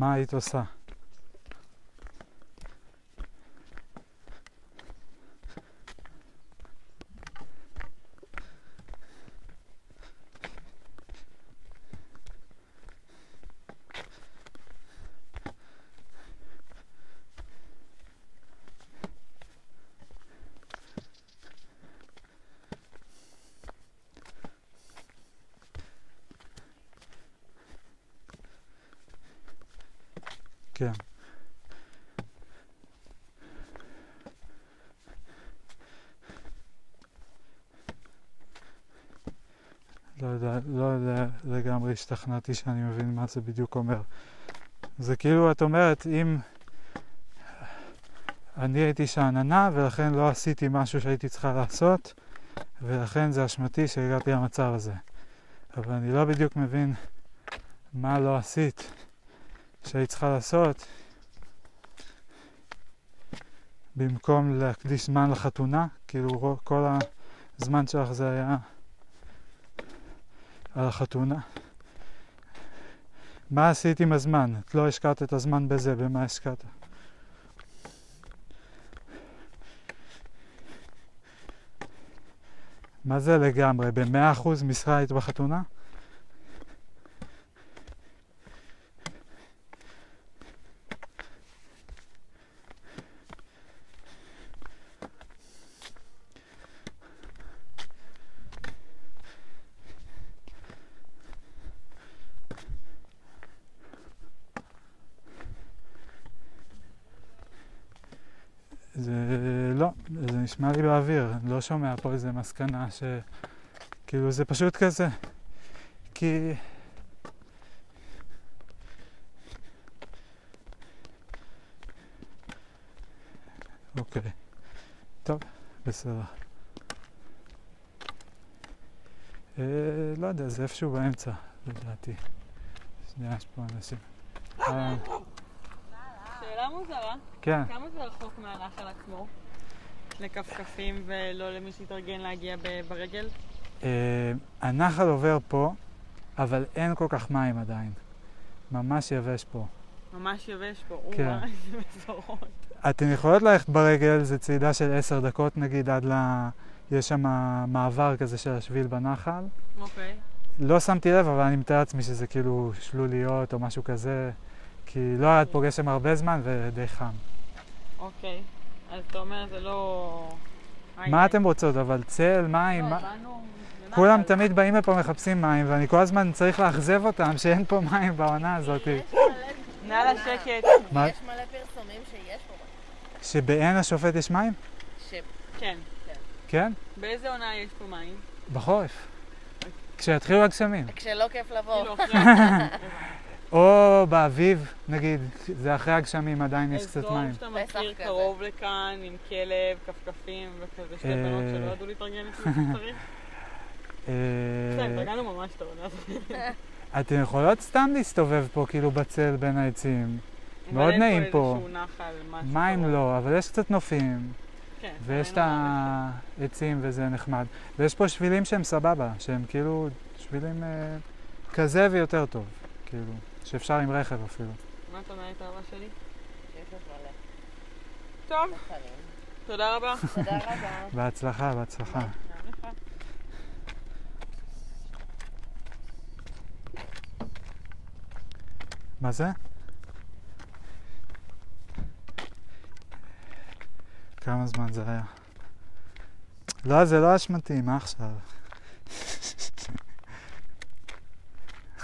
Speaker 1: má to sa השתכנעתי שאני מבין מה זה בדיוק אומר. זה כאילו, את אומרת, אם אני הייתי שאננה ולכן לא עשיתי משהו שהייתי צריכה לעשות, ולכן זה אשמתי שהגעתי למצב הזה. אבל אני לא בדיוק מבין מה לא עשית שהיית צריכה לעשות במקום להקדיש זמן לחתונה, כאילו כל הזמן שלך זה היה על החתונה. מה עשית עם הזמן? את לא השקעת את הזמן בזה, במה השקעת? מה זה לגמרי? במאה אחוז משרה היית בחתונה? זה לא, זה נשמע לי באוויר, אני לא שומע פה איזה מסקנה ש... כאילו זה פשוט כזה. כי... אוקיי, טוב, בסדר. אה, לא יודע, זה איפשהו באמצע, לדעתי. שנייה, יש פה אנשים. אה,
Speaker 3: שאלה מוזרה,
Speaker 1: כן.
Speaker 3: כמה זה רחוק מהנחל עצמו? לכפכפים ולא למי שהתארגן להגיע ברגל?
Speaker 1: אה, הנחל עובר פה, אבל אין כל כך מים עדיין. ממש יבש פה.
Speaker 3: ממש יבש פה,
Speaker 1: כן.
Speaker 3: וואי, איזה מזורות.
Speaker 1: אתן יכולות ללכת ברגל, זה צעידה של עשר דקות נגיד, עד ל... יש שם מעבר כזה של השביל בנחל.
Speaker 3: אוקיי.
Speaker 1: לא שמתי לב, אבל אני מתאר לעצמי שזה כאילו שלוליות או משהו כזה, כי לא היה פוגש שם הרבה זמן ודי חם.
Speaker 3: אוקיי. אז אתה אומר זה לא...
Speaker 1: מה אתם רוצות? אבל צל, מים,
Speaker 3: לא,
Speaker 1: מה-
Speaker 3: באנו.
Speaker 1: כולם תמיד באים לפה מחפשים מים, ואני כל הזמן צריך לאכזב אותם שאין פה מים בעונה הזאת.
Speaker 3: נא לשקט.
Speaker 1: מה?
Speaker 4: יש מלא פרסומים שיש פה.
Speaker 1: שבעין השופט יש מים?
Speaker 3: כן.
Speaker 1: כן?
Speaker 3: באיזה עונה יש פה מים?
Speaker 1: בחורף. כשיתחילו הגשמים.
Speaker 4: כשלא כיף לבוא.
Speaker 1: או באביב, נגיד, זה אחרי הגשמים עדיין יש קצת
Speaker 3: אזור
Speaker 1: מים.
Speaker 3: שאתה
Speaker 4: פסח
Speaker 3: מכיר. קרוב לכאן, עם כלב, כפכפים וכזה שתי
Speaker 1: אה.
Speaker 3: בנות שלא ידעו להתארגן מה שצריך.
Speaker 1: אה,
Speaker 3: התארגנו ממש טוב. אז-
Speaker 1: אתן יכולות סתם להסתובב פה כאילו בצל בין העצים. מאוד נעים פה. מים. לא, אבל יש קצת נופים,
Speaker 3: כן,
Speaker 1: ויש את
Speaker 3: לנו
Speaker 1: העצים וזה נחמד. ויש פה שבילים שהם סבבה, שהם כאילו שבילים אה, כזה ויותר טוב, כאילו, שאפשר עם רכב אפילו.
Speaker 3: מה את אומרת, אהבה שלי? טוב. תודה רבה.
Speaker 4: תודה רבה.
Speaker 1: בהצלחה, בהצלחה.
Speaker 3: לך.
Speaker 1: מה זה? כמה זמן זה היה? לא, זה לא אשמתי, מה עכשיו?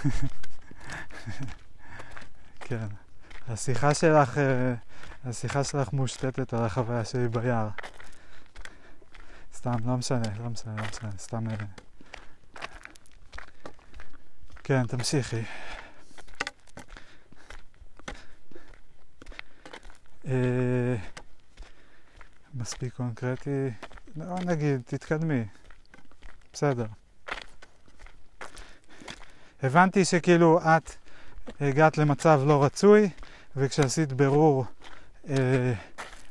Speaker 1: כן. השיחה שלך, אה, השיחה שלך מושתתת על החוויה שלי ביער. סתם, לא משנה, לא משנה, לא משנה, סתם... אה, כן, תמשיכי. אה, מספיק קונקרטי, לא נגיד, תתקדמי. בסדר. הבנתי שכאילו את הגעת למצב לא רצוי, וכשעשית בירור אה,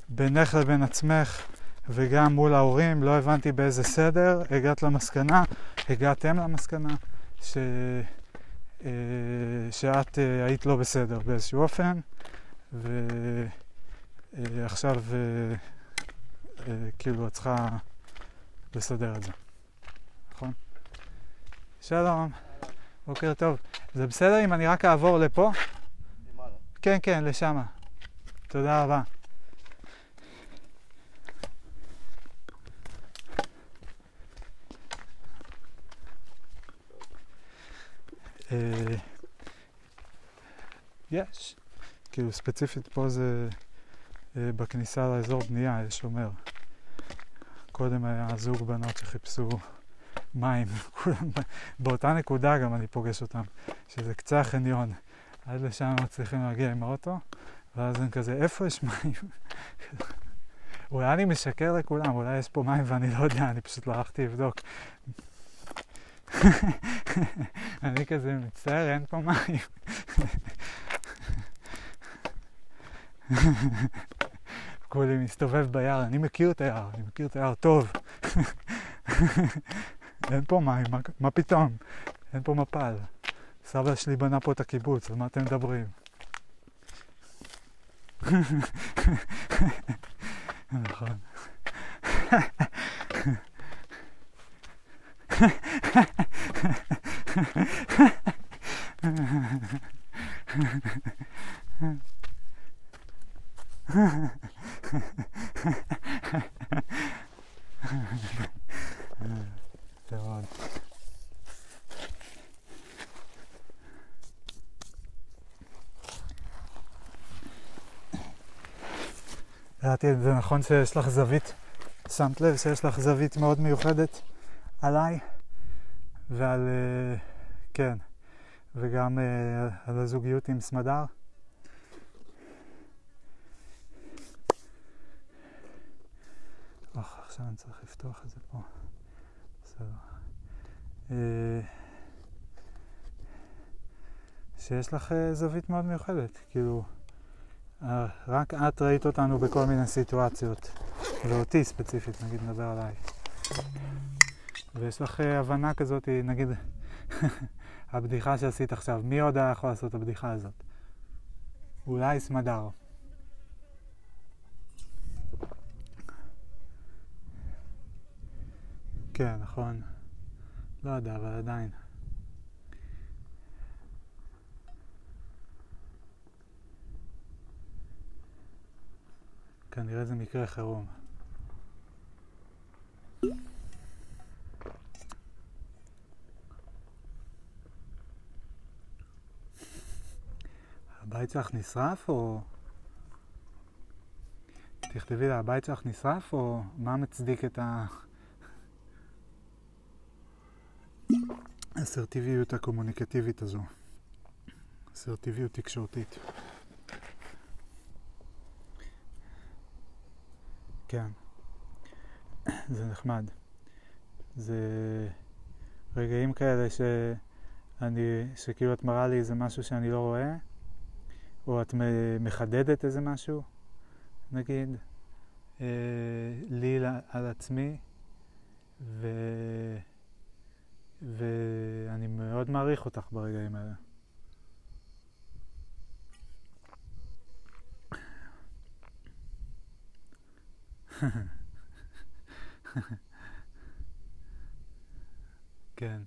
Speaker 1: בינך לבין עצמך וגם מול ההורים, לא הבנתי באיזה סדר, הגעת למסקנה, הגעתם למסקנה ש, אה, שאת אה, היית לא בסדר באיזשהו אופן, ועכשיו אה, אה, כאילו את צריכה לסדר את זה, נכון? שלום, בוקר טוב. זה בסדר אם אני רק אעבור לפה? כן, כן, לשמה. תודה רבה. אה, יש. כאילו ספציפית פה זה אה, בכניסה לאזור בנייה, יש שומר. קודם היה זוג בנות שחיפשו מים, כולם באותה נקודה גם אני פוגש אותם, שזה קצה החניון. עד לשם הם מצליחים להגיע עם האוטו, ואז הם כזה, איפה יש מים? אולי אני משקר לכולם, אולי יש פה מים ואני לא יודע, אני פשוט לא הלכתי לבדוק. אני כזה מצטער, אין פה מים. כולי מסתובב ביער, אני מכיר את היער, אני מכיר את היער טוב. אין פה מים, מה, מה פתאום? אין פה מפל. סבא שלי בנה פה את הקיבוץ, על מה אתם מדברים? נכון. זה מאוד. ידעתי, זה נכון שיש לך זווית, שמת לב שיש לך זווית מאוד מיוחדת עליי ועל, אה, כן, וגם אה, על הזוגיות עם סמדר. אוח, עכשיו אני צריך לפתוח את זה פה. בסדר. אה, שיש לך אה, זווית מאוד מיוחדת, כאילו, אה, רק את ראית אותנו בכל מיני סיטואציות, ואותי ספציפית, נגיד נדבר עליי. ויש לך הבנה כזאת, נגיד, הבדיחה שעשית עכשיו, מי עוד היה יכול לעשות את הבדיחה הזאת? אולי סמדר. כן, נכון. לא יודע, אבל עדיין. כנראה זה מקרה חירום. הבית שלך נשרף או... תכתבי לה, הבית שלך נשרף או מה מצדיק את ה... האסרטיביות הקומוניקטיבית הזו. אסרטיביות תקשורתית. כן. זה נחמד. זה רגעים כאלה שאני, שכאילו את מראה לי איזה משהו שאני לא רואה, או את מחדדת איזה משהו, נגיד, אה, לי על עצמי, ו... ואני מאוד מעריך אותך ברגעים האלה. כן.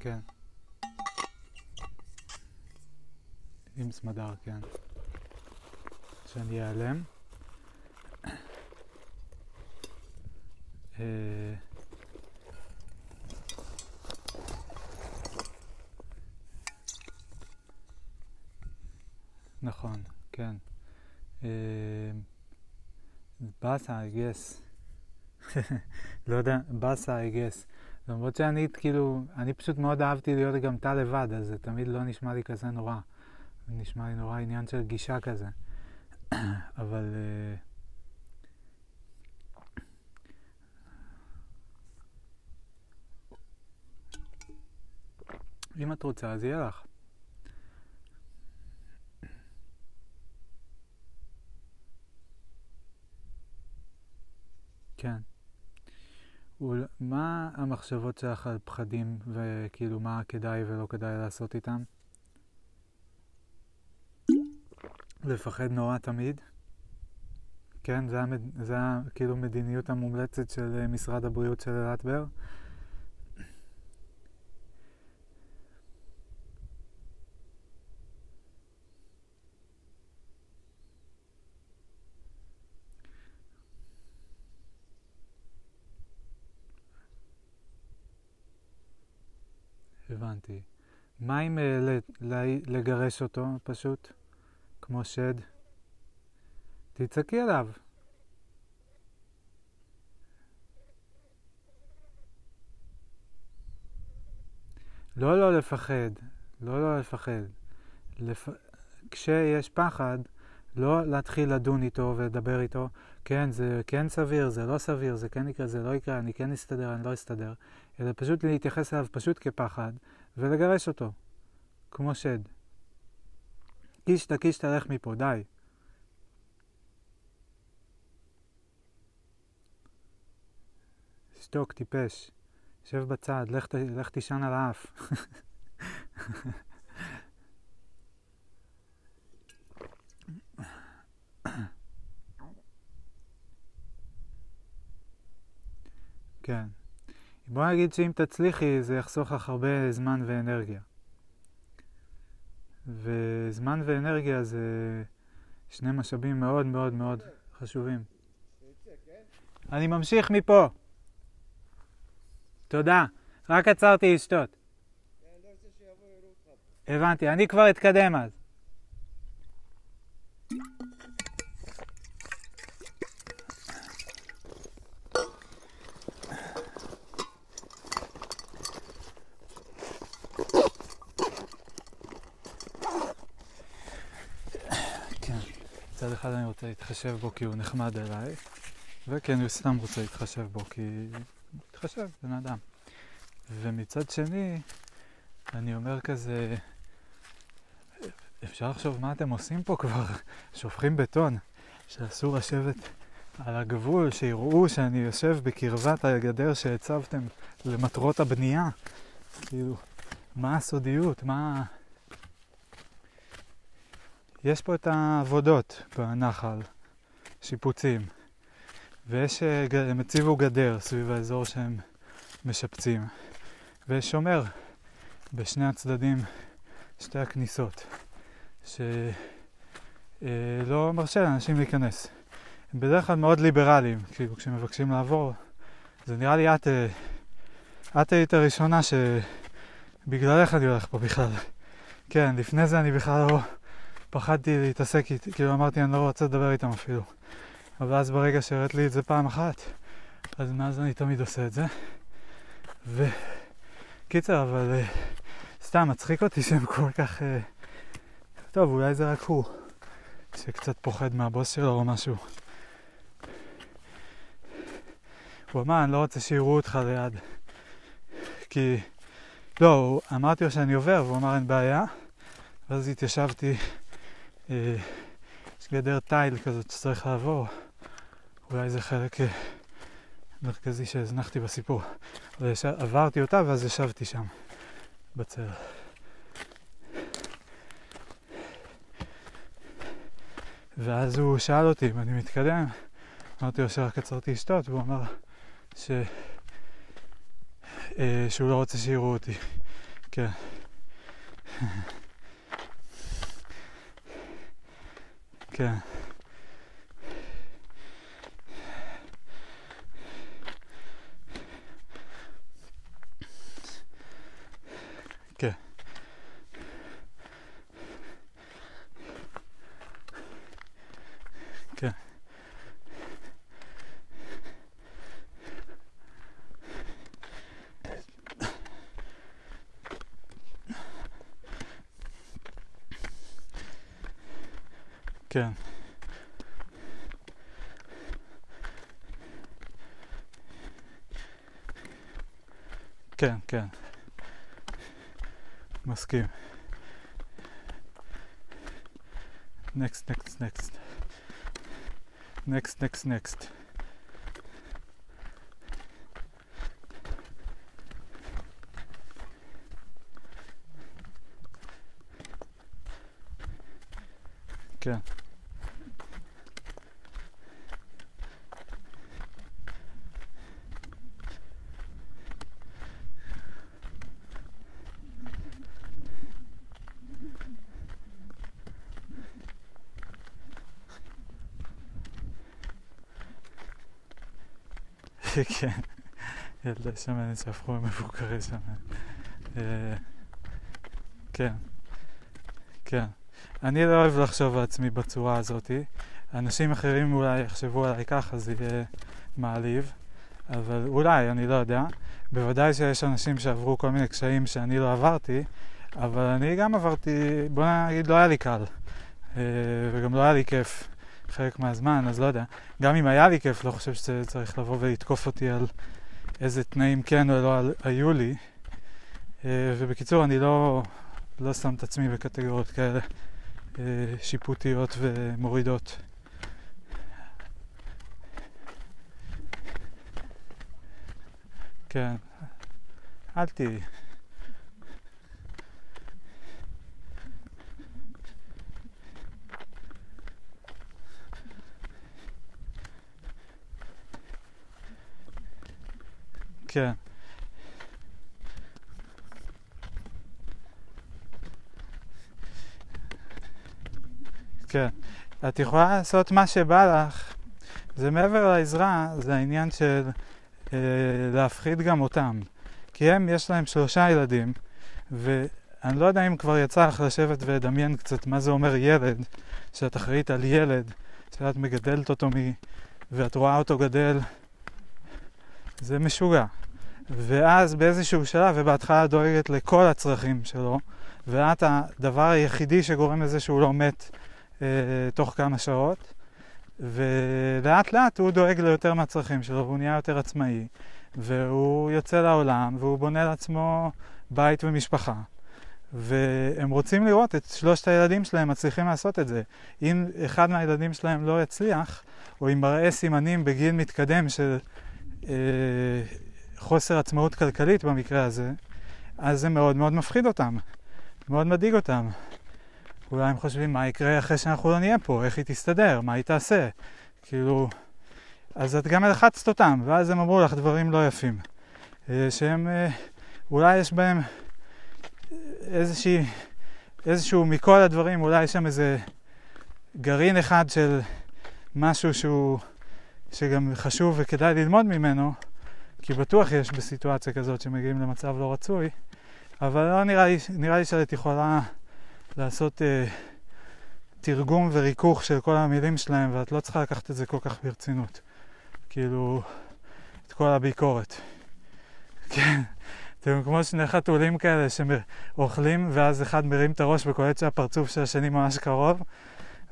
Speaker 1: כן. עם סמדר, כן. שאני אעלם. אה, נכון, כן. אה, באסה, I guess. לא יודע, באסה, I guess. למרות שאני כאילו, אני פשוט מאוד אהבתי להיות גם תא לבד, אז זה תמיד לא נשמע לי כזה נורא. זה נשמע לי נורא עניין של גישה כזה. אבל... Uh, אם את רוצה, אז יהיה לך. כן. מה המחשבות שלך על פחדים וכאילו מה כדאי ולא כדאי לעשות איתם? לפחד נורא תמיד? כן, זה, המד... זה כאילו מדיניות המומלצת של משרד הבריאות של אלעד הבנתי. מה אם אה, לגרש אותו פשוט? כמו שד? תצעקי עליו. לא לא לפחד, לא לא לפחד. לפ... כשיש פחד, לא להתחיל לדון איתו ולדבר איתו, כן, זה כן סביר, זה לא סביר, זה כן יקרה, זה לא יקרה, אני כן אסתדר, אני לא אסתדר, אלא פשוט להתייחס אליו פשוט כפחד, ולגרש אותו, כמו שד. קישטה, קישטה, לך מפה, די. שתוק, טיפש. שב בצד, לך, לך תישן על האף. כן. בוא נגיד שאם תצליחי זה יחסוך לך הרבה זמן ואנרגיה. וזמן ואנרגיה זה שני משאבים מאוד מאוד מאוד חשובים. אני ממשיך מפה. תודה. רק עצרתי לשתות. הבנתי, אני כבר אתקדם אז. כן, מצד אחד אני רוצה להתחשב בו כי הוא נחמד אליי, וכן, אני סתם רוצה להתחשב בו כי... להתחשב, בן אדם. ומצד שני, אני אומר כזה, אפשר לחשוב מה אתם עושים פה כבר, שופכים בטון, שאסור לשבת על הגבול, שיראו שאני יושב בקרבת הגדר שהצבתם למטרות הבנייה. כאילו, מה הסודיות? מה... יש פה את העבודות בנחל, שיפוצים, ויש, אה, הם הציבו גדר סביב האזור שהם משפצים, ויש שומר בשני הצדדים, שתי הכניסות, שלא מרשה לאנשים להיכנס. הם בדרך כלל מאוד ליברליים, כאילו כשמבקשים לעבור, זה נראה לי את, אה, את היית הראשונה שבגללך אני הולך פה בכלל. כן, לפני זה אני בכלל לא... פחדתי להתעסק איתי, כאילו אמרתי אני לא רוצה לדבר איתם אפילו. אבל אז ברגע שהראית לי את זה פעם אחת, אז מאז אני תמיד עושה את זה. וקיצר, אבל uh, סתם מצחיק אותי שהם כל כך... Uh... טוב, אולי זה רק הוא, שקצת פוחד מהבוס שלו או משהו. הוא אמר, אני לא רוצה שיראו אותך ליד. כי... לא, אמרתי לו שאני עובר, והוא אמר אין בעיה. ואז התיישבתי אה, יש גדר תיל כזאת שצריך לעבור. אולי זה חלק אה, מרכזי שהזנחתי בסיפור. עברתי אותה ואז ישבתי שם, בצל. ואז הוא שאל אותי אם אני מתקדם. אמרתי לו שרק עצרתי לשתות, והוא אמר ש... אה, שהוא לא רוצה שיראו אותי. כן. כן. can. Can, can. Moscow. Next, next, next. Next, next, next. Okay. כן. ילדי שמנת שהפכו למבוגרי שמנת. אה, כן. כן. אני לא אוהב לחשוב על עצמי בצורה הזאתי. אנשים אחרים אולי יחשבו עליי ככה, זה יהיה מעליב. אבל אולי, אני לא יודע. בוודאי שיש אנשים שעברו כל מיני קשיים שאני לא עברתי, אבל אני גם עברתי, בוא נגיד, לא היה לי קל. אה, וגם לא היה לי כיף חלק מהזמן, אז לא יודע. גם אם היה לי כיף, לא חושב שצריך לבוא ולתקוף אותי על איזה תנאים כן או לא היו לי. אה, ובקיצור, אני לא, לא שם את עצמי בקטגוריות כאלה אה, שיפוטיות ומורידות. כן, אל תהיי. כן. כן. את יכולה לעשות מה שבא לך. זה מעבר לעזרה, זה העניין של אה, להפחיד גם אותם. כי הם, יש להם שלושה ילדים, ואני לא יודע אם כבר יצא לך לשבת ולדמיין קצת מה זה אומר ילד, שאת אחראית על ילד, שאת מגדלת אותו מ... ואת רואה אותו גדל, זה משוגע. ואז באיזשהו שלב, ובהתחלה דואגת לכל הצרכים שלו, ואת הדבר היחידי שגורם לזה שהוא לא מת אה, תוך כמה שעות, ולאט לאט הוא דואג ליותר מהצרכים שלו, והוא נהיה יותר עצמאי, והוא יוצא לעולם, והוא בונה לעצמו בית ומשפחה. והם רוצים לראות את שלושת הילדים שלהם מצליחים לעשות את זה. אם אחד מהילדים שלהם לא יצליח, או אם מראה סימנים בגיל מתקדם של אה, חוסר עצמאות כלכלית במקרה הזה, אז זה מאוד מאוד מפחיד אותם, מאוד מדאיג אותם. אולי הם חושבים מה יקרה אחרי שאנחנו לא נהיה פה, איך היא תסתדר, מה היא תעשה. כאילו, אז את גם לחצת אותם, ואז הם אמרו לך דברים לא יפים. אה, שהם, אה, אולי יש בהם איזושהי, איזשהו מכל הדברים, אולי יש שם איזה גרעין אחד של משהו שהוא, שגם חשוב וכדאי ללמוד ממנו, כי בטוח יש בסיטואציה כזאת שמגיעים למצב לא רצוי, אבל לא נראה לי, נראה לי שאת יכולה לעשות אה, תרגום וריכוך של כל המילים שלהם, ואת לא צריכה לקחת את זה כל כך ברצינות. כאילו, את כל הביקורת. כן, אתם כמו שני חתולים כאלה שאוכלים, ואז אחד מרים את הראש וקולט שהפרצוף של השני ממש קרוב,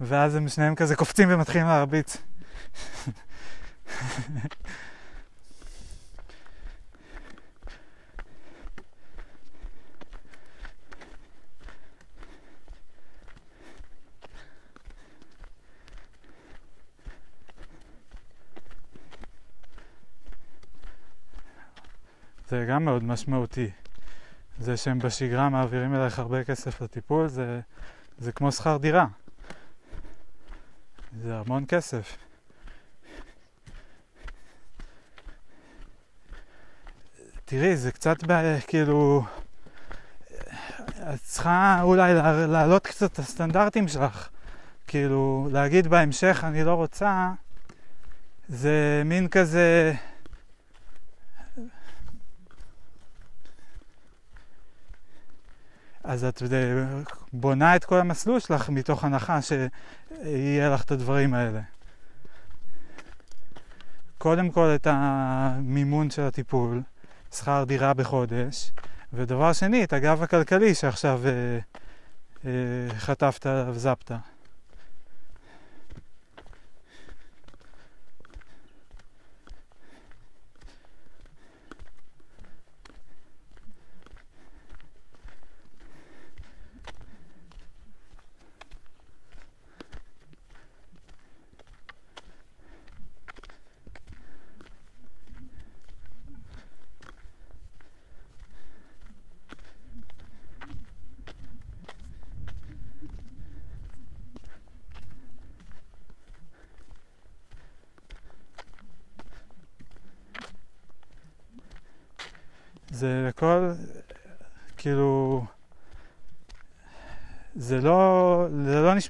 Speaker 1: ואז הם שניהם כזה קופצים ומתחילים להרביץ. זה גם מאוד משמעותי. זה שהם בשגרה מעבירים אלייך הרבה כסף לטיפול, זה, זה כמו שכר דירה. זה המון כסף. תראי, זה קצת בעיה, כאילו... את צריכה אולי להעלות קצת את הסטנדרטים שלך. כאילו, להגיד בהמשך אני לא רוצה, זה מין כזה... אז את בונה את כל המסלול שלך מתוך הנחה שיהיה לך את הדברים האלה. קודם כל את המימון של הטיפול, שכר דירה בחודש, ודבר שני, את הגב הכלכלי שעכשיו אה, אה, חטפת וזפת.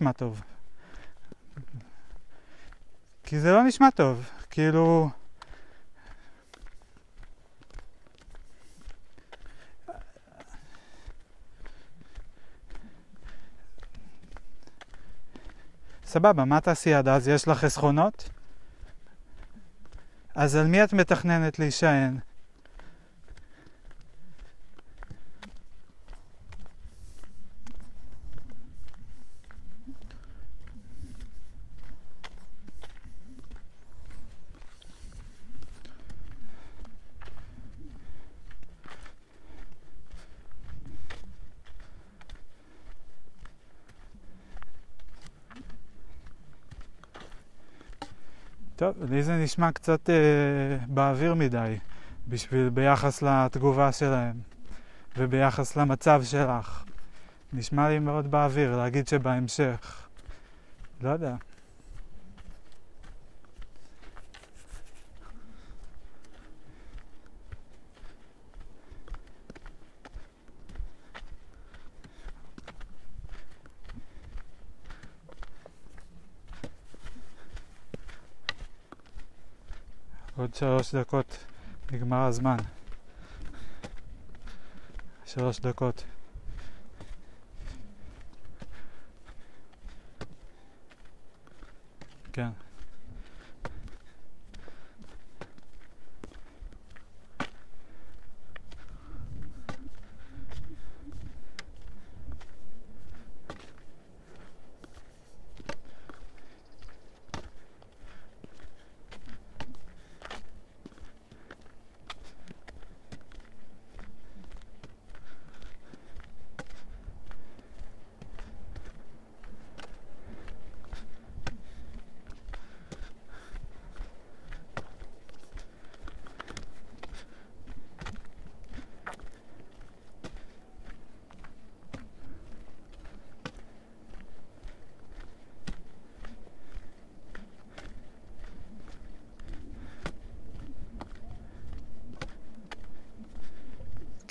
Speaker 1: נשמע טוב. כי זה לא נשמע טוב, כאילו... סבבה, מה תעשי עד אז? יש לך חסכונות? אז על מי את מתכננת להישען? לי זה נשמע קצת אה, באוויר מדי, בשביל ביחס לתגובה שלהם וביחס למצב שלך. נשמע לי מאוד באוויר להגיד שבהמשך. לא יודע. עוד שלוש דקות נגמר הזמן. שלוש דקות. כן.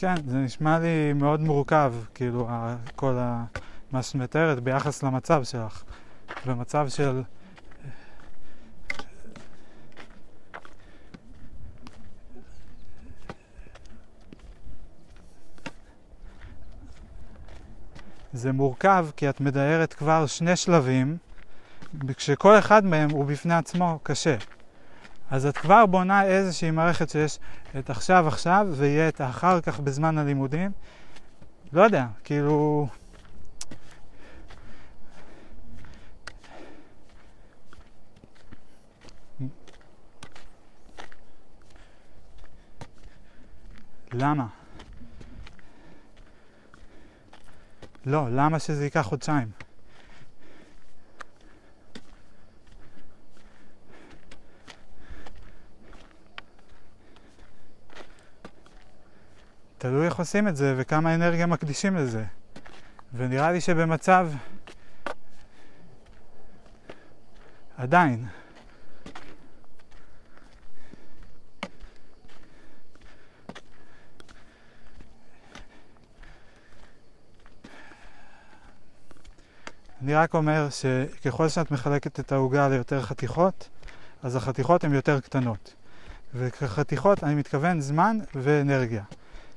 Speaker 1: כן, זה נשמע לי מאוד מורכב, כאילו, כל ה... מה שאת מתארת ביחס למצב שלך. במצב של... זה מורכב כי את מתארת כבר שני שלבים, כשכל אחד מהם הוא בפני עצמו קשה. אז את כבר בונה איזושהי מערכת שיש את עכשיו עכשיו ויהיה את האחר כך בזמן הלימודים. לא יודע, כאילו... למה? לא, למה שזה ייקח חודשיים? תלוי איך עושים את זה וכמה אנרגיה מקדישים לזה. ונראה לי שבמצב... עדיין. אני רק אומר שככל שאת מחלקת את העוגה ליותר חתיכות, אז החתיכות הן יותר קטנות. וכחתיכות אני מתכוון זמן ואנרגיה.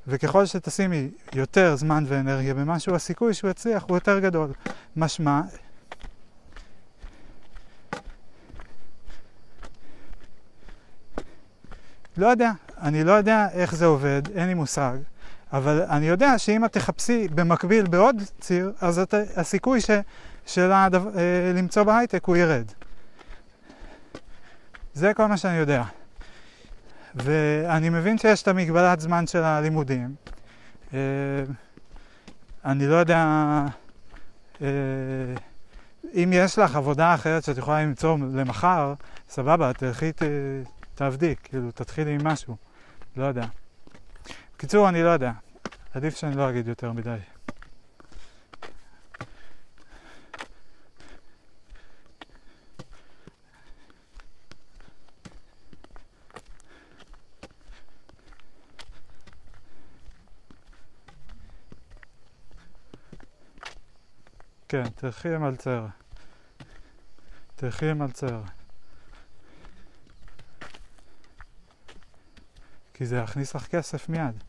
Speaker 1: וככל שתשימי יותר זמן ואנרגיה במשהו, הסיכוי שהוא יצליח הוא יותר גדול. משמע... לא יודע, אני לא יודע איך זה עובד, אין לי מושג, אבל אני יודע שאם את תחפשי במקביל בעוד ציר, אז את, הסיכוי ש, של הדו, אה, למצוא בהייטק הוא ירד. זה כל מה שאני יודע. ואני מבין שיש את המגבלת זמן של הלימודים. אה, אני לא יודע אה, אם יש לך עבודה אחרת שאת יכולה למצוא למחר, סבבה, תלכי תעבדי, כאילו תתחילי עם משהו. לא יודע. בקיצור, אני לא יודע. עדיף שאני לא אגיד יותר מדי. כן, תלכי למלצר. תלכי למלצר. כי זה יכניס לך כסף מיד.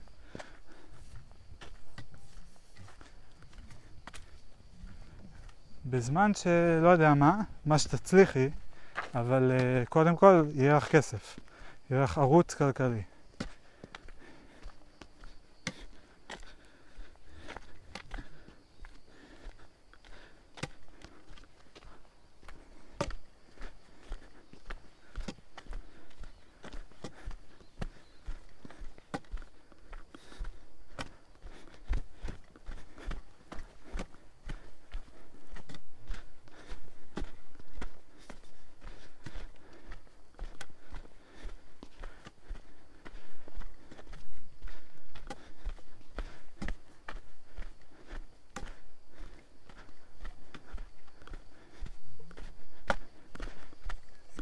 Speaker 1: בזמן שלא יודע מה, מה שתצליחי, אבל uh, קודם כל יהיה לך כסף, יהיה לך ערוץ כלכלי.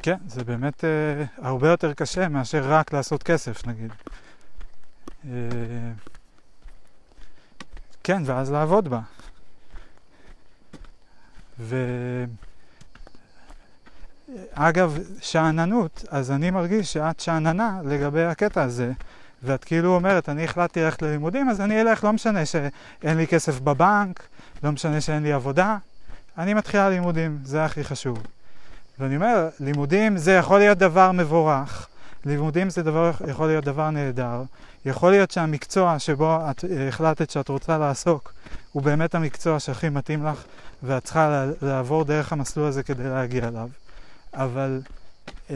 Speaker 1: כן, זה באמת אה, הרבה יותר קשה מאשר רק לעשות כסף, נגיד. אה, כן, ואז לעבוד בה. ואגב, שאננות, אז אני מרגיש שאת שאננה לגבי הקטע הזה, ואת כאילו אומרת, אני החלטתי ללכת ללימודים, אז אני אלך, לא משנה שאין לי כסף בבנק, לא משנה שאין לי עבודה, אני מתחילה לימודים, זה הכי חשוב. ואני אומר, לימודים זה יכול להיות דבר מבורך, לימודים זה דבר, יכול להיות דבר נהדר, יכול להיות שהמקצוע שבו את אה, החלטת שאת רוצה לעסוק הוא באמת המקצוע שהכי מתאים לך ואת צריכה לעבור דרך המסלול הזה כדי להגיע אליו, אבל אה,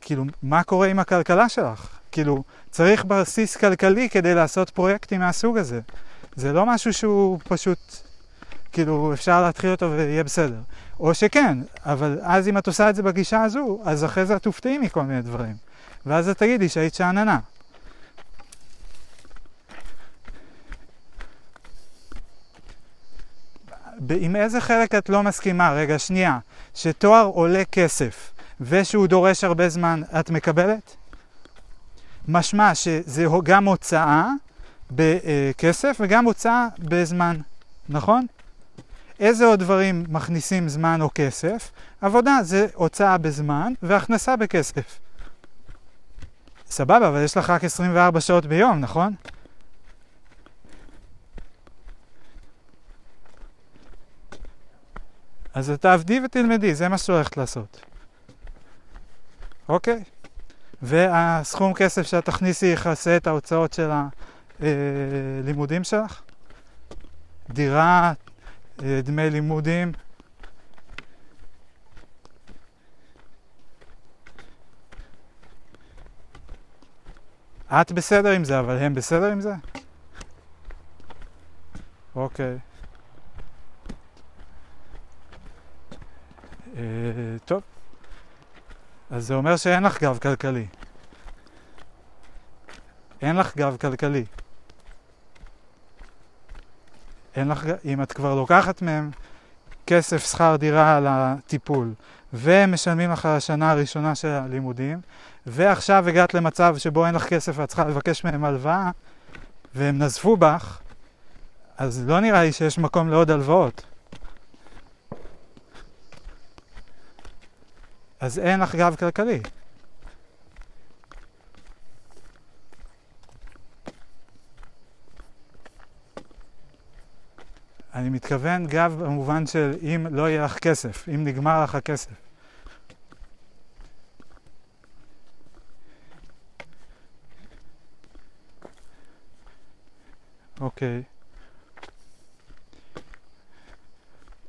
Speaker 1: כאילו, מה קורה עם הכלכלה שלך? כאילו, צריך בסיס כלכלי כדי לעשות פרויקטים מהסוג הזה. זה לא משהו שהוא פשוט, כאילו, אפשר להתחיל אותו ויהיה בסדר. או שכן, אבל אז אם את עושה את זה בגישה הזו, אז אחרי זה את תופתעי מכל מיני דברים. ואז את תגידי שהיית שאננה. עם איזה חלק את לא מסכימה? רגע, שנייה. שתואר עולה כסף ושהוא דורש הרבה זמן, את מקבלת? משמע שזה גם הוצאה בכסף וגם הוצאה בזמן, נכון? איזה עוד דברים מכניסים זמן או כסף? עבודה זה הוצאה בזמן והכנסה בכסף. סבבה, אבל יש לך רק 24 שעות ביום, נכון? אז תעבדי ותלמדי, זה מה שאת הולכת לעשות. אוקיי? והסכום כסף שאת תכניסי יכסה את ההוצאות של הלימודים שלך? דירה, אה, דמי לימודים. את בסדר עם זה, אבל הם בסדר עם זה? אוקיי. אה, טוב. אז זה אומר שאין לך גב כלכלי. אין לך גב כלכלי. אין לך, אם את כבר לוקחת מהם כסף, שכר דירה על הטיפול, ומשלמים לך השנה הראשונה של הלימודים, ועכשיו הגעת למצב שבו אין לך כסף ואת צריכה לבקש מהם הלוואה, והם נזפו בך, אז לא נראה לי שיש מקום לעוד הלוואות. אז אין לך גב כלכלי. אני מתכוון גב במובן של אם לא יהיה לך כסף, אם נגמר לך הכסף. אוקיי.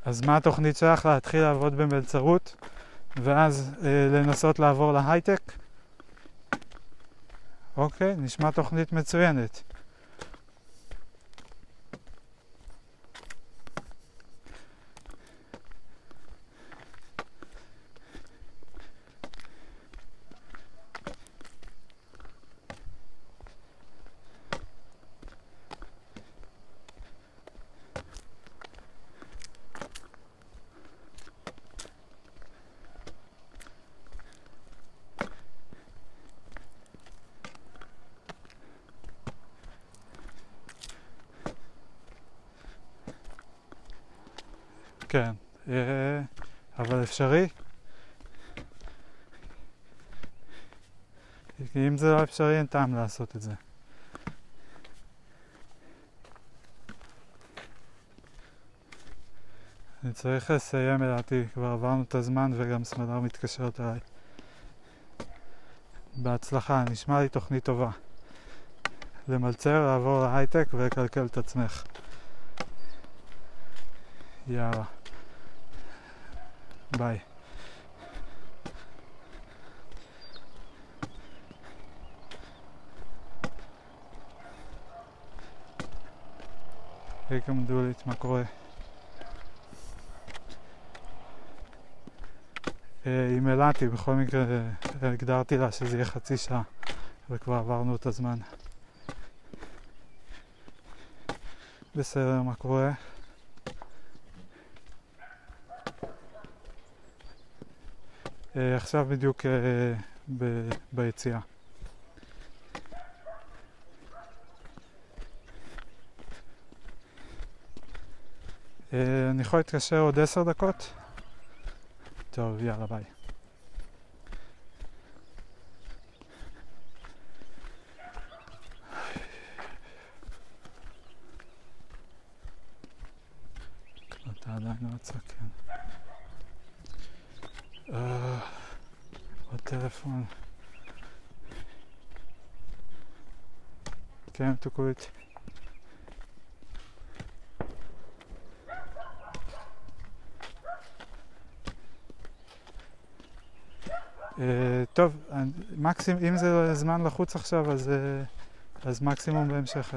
Speaker 1: אז מה התוכנית שלך? להתחיל לעבוד במלצרות ואז אה, לנסות לעבור להייטק? אוקיי, נשמע תוכנית מצוינת. כן, אה, אבל אפשרי? כי אם זה לא אפשרי אין טעם לעשות את זה. אני צריך לסיים לדעתי, כבר עברנו את הזמן וגם סמדר מתקשרת אליי. בהצלחה, נשמע לי תוכנית טובה. למלצר, לעבור להייטק ולקלקל את עצמך. יאללה. ביי. היי קמדולית, מה קורה? אה, עם אלעתי, בכל מקרה אה, הגדרתי לה שזה יהיה חצי שעה וכבר עברנו את הזמן. בסדר, מה קורה? עכשיו בדיוק ב- ביציאה. אני יכול להתקשר עוד עשר דקות? טוב, יאללה ביי. אתה עדיין לא יצא, כן. אה, טלפון. כן, תוקעו אה, טוב, מקסימום, אם זה זמן לחוץ עכשיו, אז, אה, אז מקסימום בהמשך.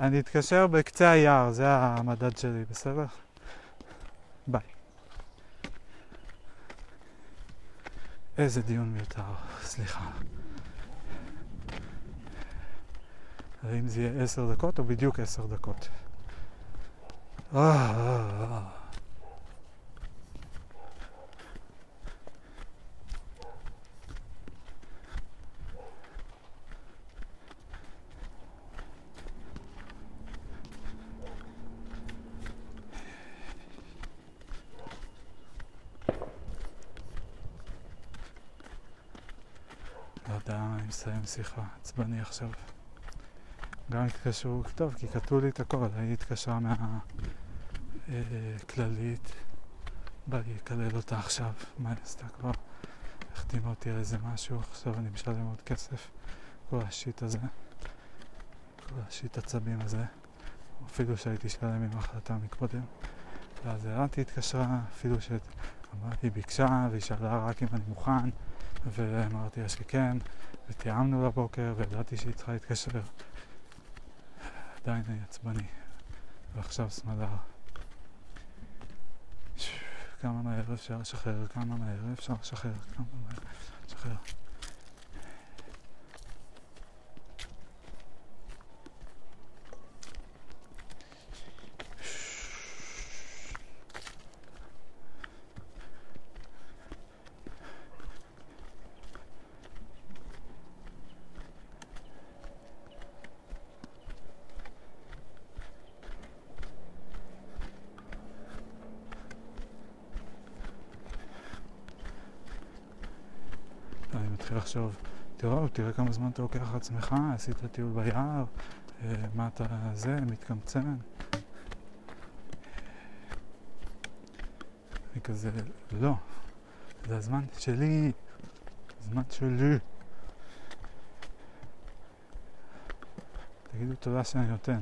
Speaker 1: אני אתקשר בקצה היער, זה המדד שלי, בסדר? ביי. איזה דיון מיותר, סליחה. האם זה יהיה עשר דקות או בדיוק עשר דקות? אה, אה, אה. מסיים שיחה, עצבני עכשיו. גם התקשרו, טוב, כי כתבו לי את הכל, היא התקשרה מהכללית, בא לי לקלל אותה עכשיו, מה היא עשתה כבר? החתימה אותי על איזה משהו, עכשיו אני משלם עוד כסף, כל השיט הזה, כל השיט עצבים הזה, אפילו שהייתי שלם עם ההחלטה מקודם. ואז הרנתי התקשרה, אפילו שהיא ביקשה והיא שאלה רק אם אני מוכן, ואמרתי לה שכן, ותיאמנו לבוקר, וידעתי שהיא צריכה להתקשר. עדיין אני עצבני. ועכשיו סמדר. כמה מהר אפשר לשחרר, כמה מהר אפשר לשחרר, כמה מהר לשחרר. לחשוב, תראו, תראה כמה זמן אתה לוקח לעצמך, עשית טיול ביער, אה, מה אתה זה, מתקמצן. אני כזה, לא, זה הזמן שלי, הזמן שלי. תגידו תודה שאני נותן.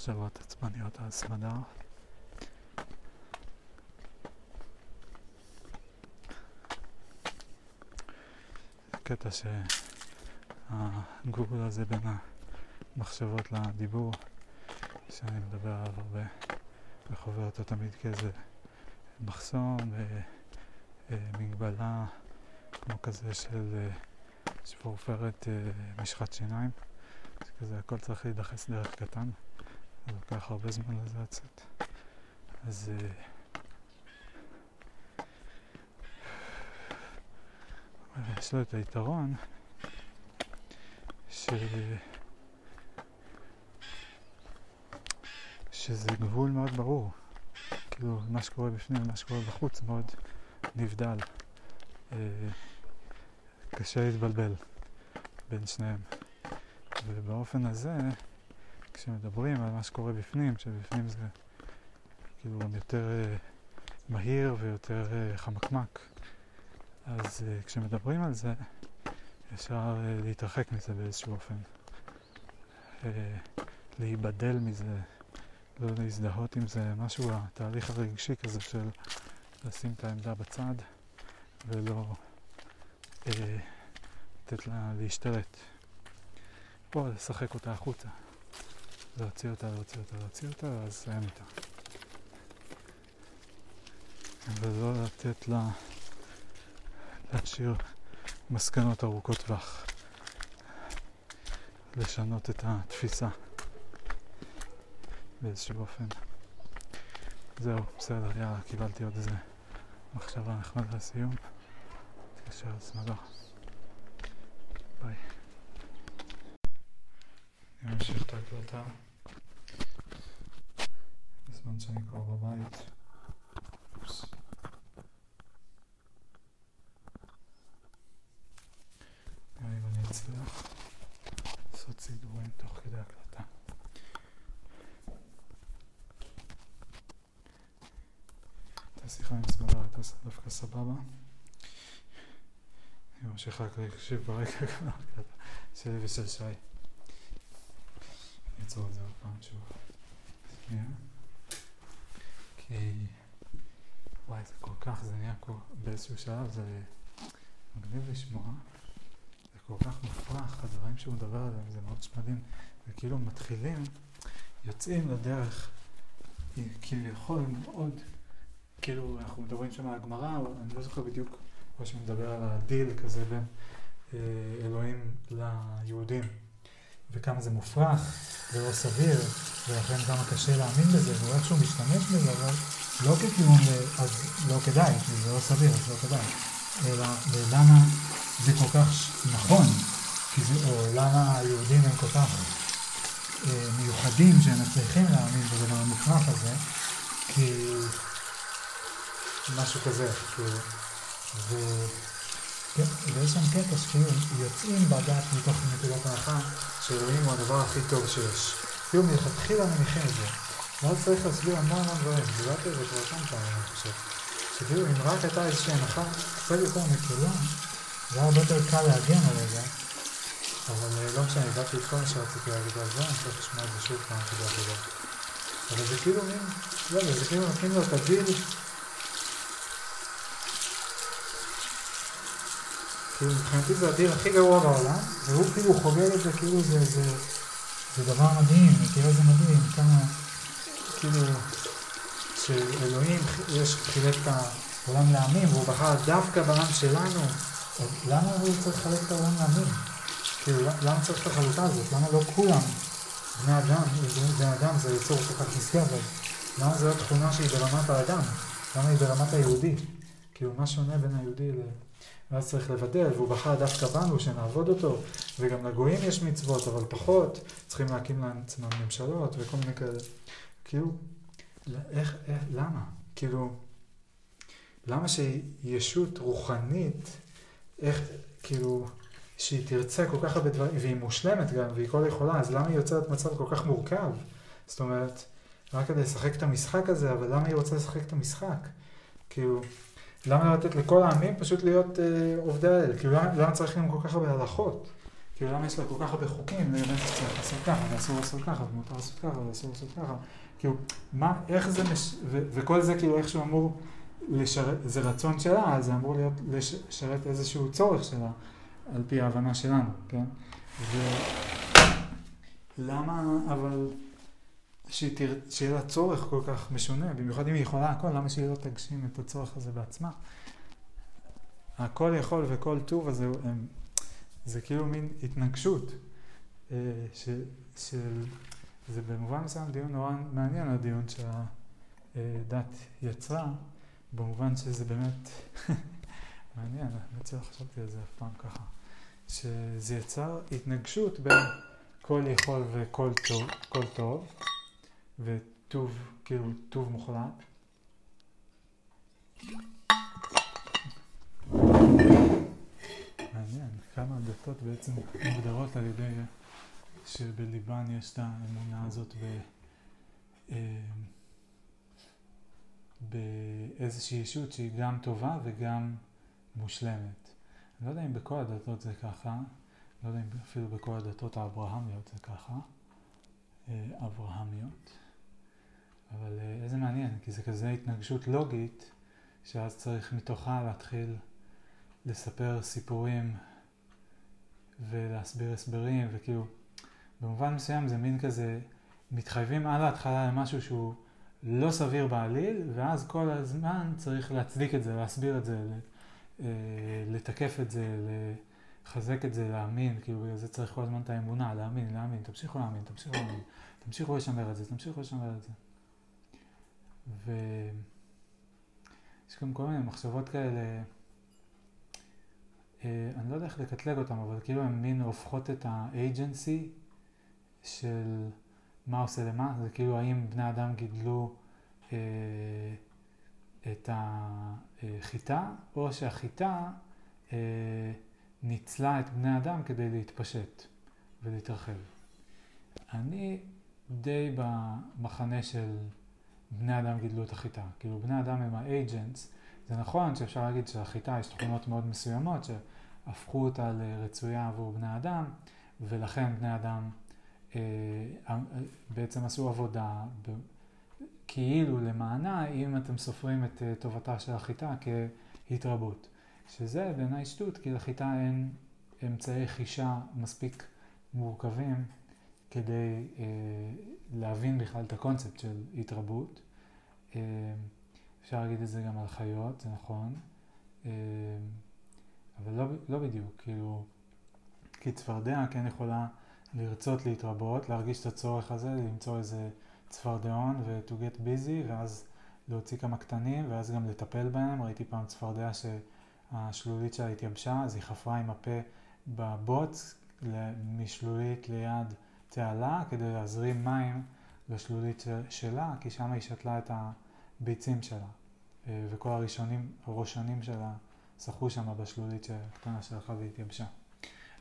Speaker 1: מחשבות עצמניות על סמדר. קטע שהגבול הזה בין המחשבות לדיבור, שאני מדבר עליו הרבה וחווה אותו תמיד כאיזה מחסום ומגבלה כמו כזה של אה, שפורפרת אה, משחת שיניים, שכזה הכל צריך להידחס דרך קטן, זה לוקח הרבה זמן לזה לצאת. אז אה, יש לו את היתרון ש... שזה גבול מאוד ברור. כאילו, מה שקורה בפנים ומה שקורה בחוץ מאוד נבדל. אה, קשה להתבלבל בין שניהם. ובאופן הזה, כשמדברים על מה שקורה בפנים, שבפנים זה כאילו גם יותר אה, מהיר ויותר אה, חמקמק, אז uh, כשמדברים על זה, אפשר uh, להתרחק מזה באיזשהו אופן. Uh, להיבדל מזה, לא להזדהות עם זה, משהו, התהליך הרגשי כזה של לשים את העמדה בצד ולא uh, לתת לה להשתלט. או לשחק אותה החוצה. להוציא אותה, להוציא אותה, להוציא אותה, ואז לסיים איתה. ולא לתת לה... להשאיר מסקנות ארוכות טווח, לשנות את התפיסה באיזשהו אופן. זהו, בסדר, יאללה, קיבלתי עוד איזה מחשבה נחמדה לסיום. תתקשר לסמדה. ביי. אני ההקלטה בזמן שאני כבר בבית. אופס. נראה אם אני אצליח לעשות סידורים תוך כדי הקלטה. הייתה שיחה עם סמדר, הייתה דווקא סבבה. אני ממשיך רק להקשיב ברקע שלי ושל שי. אעצור את זה עוד פעם שוב. שנייה. כי... וואי, זה כל כך, זה נהיה כל... באיזשהו שלב זה מגניב לשמוע. זה כל כך מופרך, הדברים שהוא מדבר עליהם, זה מאוד מדהים. וכאילו מתחילים, יוצאים לדרך, כביכול מאוד, כאילו אנחנו מדברים שם על הגמרא, אני לא זוכר בדיוק, או שמדבר על הדיל כזה בין אה, אלוהים ליהודים, וכמה זה מופרך ולא סביר, ולכן כמה קשה להאמין בזה, והוא איכשהו משתמש בזה, אבל לא כטיעון, אז לא כדאי, כי זה לא סביר, אז לא כדאי, אלא למה זה כל כך נכון, זה, או למה היהודים הם כל כך אה, מיוחדים שהם מצליחים להאמין בדבר המופרך הזה, כי משהו כזה, כאילו, ו... כן, ויש שם קטע שכאילו יוצאים בדת מתוך נקודת ההנחה שאלוהים הוא הדבר הכי טוב שיש. כאילו מלכתחילה מניחים את זה. ואז צריך להסביר המון המון דברים, דיברתי על זה כבר כמה פעמים, אני חושב. שכאילו אם רק הייתה איזושהי הנחה קצת יותר מקלה, זה היה הרבה יותר קל להגן על זה, אבל אה, לא משנה, הבאתי את כל מה שרציתי להגיד על זה, אני צריך לשמוע את זה שוב פעם כדי לדבר. אבל זה כאילו מין, לא זה כאילו נותנים לו את הדיל, כאילו מבחינתי זה הדיל הכי גרוע בעולם, והוא כאילו חוגג את זה כאילו זה, זה, זה דבר מדהים, כאילו זה מדהים, כמה, כאילו, שאלוהים יש, חילק את העולם לעמים, והוא בחר דווקא בעם שלנו, למה הוא צריך לחלק את העולם לעמים? כאילו, למה צריך את החלוקה הזאת? למה לא כולם בני אדם, בני אדם זה יצור כל כך נשגב, אז למה זו לא תכונה שהיא ברמת האדם? למה היא ברמת היהודי? כאילו, מה שונה בין היהודי ל... ואז צריך לבדל, והוא בחר דווקא בנו שנעבוד אותו, וגם לגויים יש מצוות, אבל פחות, צריכים להקים לעצמם ממשלות וכל מיני כאלה. כאילו, איך, איך, למה? כאילו, למה שישות רוחנית, איך, כאילו, שהיא תרצה כל כך הרבה דברים, והיא מושלמת גם, והיא כל יכולה, אז למה היא יוצרת מצב כל כך מורכב? זאת אומרת, רק כדי לשחק את המשחק הזה, אבל למה היא רוצה לשחק את המשחק? כאילו, למה לא לתת לכל העמים פשוט להיות אה, עובדי האל? כאילו, למה, למה צריך גם כל כך הרבה הלכות? כאילו למה יש לה כל כך הרבה חוקים לגבי שצריך לעשות ככה, ואסור לעשות ככה, ומותר לעשות ככה, ואסור לעשות ככה. כאילו, מה, איך זה, מש... ו- וכל זה כאילו איכשהו אמור לשרת, זה רצון שלה, אז זה אמור להיות לשרת איזשהו צורך שלה, על פי ההבנה שלנו, כן? ולמה, אבל, שהיא תר... שיהיה לה צורך כל כך משונה, במיוחד אם היא יכולה הכל, למה שהיא לא תגשים את הצורך הזה בעצמה? הכל יכול וכל טוב הזה, הם, זה כאילו מין התנגשות, אה, ש, של, זה במובן מסוים דיון נורא מעניין, הדיון שהדת יצרה, במובן שזה באמת מעניין, האמת שלא חשבתי על זה אף פעם ככה, שזה יצר התנגשות בין כל יכול וכל טוב, כל טוב, וטוב, כאילו טוב מוחלט. מעניין, כמה הדתות בעצם מוגדרות על ידי שבליבן יש את האמונה הזאת ב... אה, באיזושהי ישות שהיא גם טובה וגם מושלמת. אני לא יודע אם בכל הדתות זה ככה, לא יודע אם אפילו בכל הדתות האברהמיות זה ככה, אה, אברהמיות, אבל אה, איזה מעניין, כי זה כזה התנגשות לוגית, שאז צריך מתוכה להתחיל לספר סיפורים ולהסביר הסברים, וכאילו, במובן מסוים זה מין כזה, מתחייבים על ההתחלה למשהו שהוא לא סביר בעליל, ואז כל הזמן צריך להצדיק את זה, להסביר את זה, אה, לתקף את זה, לחזק את זה, להאמין, כאילו בגלל זה צריך כל הזמן את האמונה, להאמין, להאמין, תמשיכו להאמין, תמשיכו להאמין, תמשיכו לשמר את זה, תמשיכו לשמר את זה. ויש גם כל מיני מחשבות כאלה, אה, אני לא יודע איך לקטלג אותם, אבל כאילו הן מין הופכות את האג'נסי של מה עושה למה, זה כאילו האם בני אדם גידלו אה, את החיטה, או שהחיטה אה, ניצלה את בני אדם כדי להתפשט ולהתרחב. אני די במחנה של בני אדם גידלו את החיטה. כאילו בני אדם הם האג'נטס. זה נכון שאפשר להגיד שלחיטה יש תכונות מאוד מסוימות שהפכו אותה לרצויה עבור בני אדם, ולכן בני אדם אה, אה, בעצם עשו עבודה כאילו למענה, אם אתם סופרים את אה, טובתה של החיטה כהתרבות. שזה בעיניי שטות, כי לחיטה אין אמצעי חישה מספיק מורכבים כדי אה, להבין בכלל את הקונספט של התרבות. אה, אפשר להגיד את זה גם על חיות, זה נכון, אה, אבל לא, לא בדיוק, כאילו, כי צפרדע כן יכולה לרצות להתרבות, להרגיש את הצורך הזה, למצוא איזה צפרדעון ו-to get busy, ואז להוציא כמה קטנים, ואז גם לטפל בהם. ראיתי פעם צפרדע שהשלולית שלה התייבשה, אז היא חפרה עם הפה בבוץ משלולית ליד תעלה, כדי להזרים מים לשלולית שלה, כי שם היא שתלה את הביצים שלה. אה, וכל הראשונים, הראשונים שלה שחו שם בשלולית הקטנה שהלכה והתייבשה.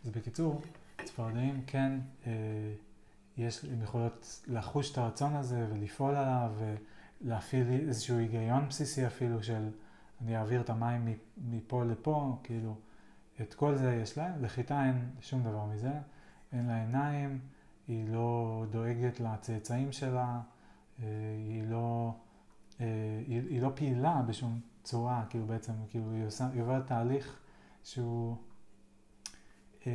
Speaker 1: אז בקיצור, צפרדעים כן, אה, יש, הן יכולות לחוש את הרצון הזה ולפעול עליו ולהפעיל איזשהו היגיון בסיסי אפילו של אני אעביר את המים מפה לפה, כאילו את כל זה יש להם, לחיטה אין שום דבר מזה, אין לה עיניים, היא לא דואגת לצאצאים שלה, אה, היא לא, אה, היא, היא לא פעילה בשום צורה, כאילו בעצם, כאילו היא, עושה, היא עוברת תהליך שהוא אה,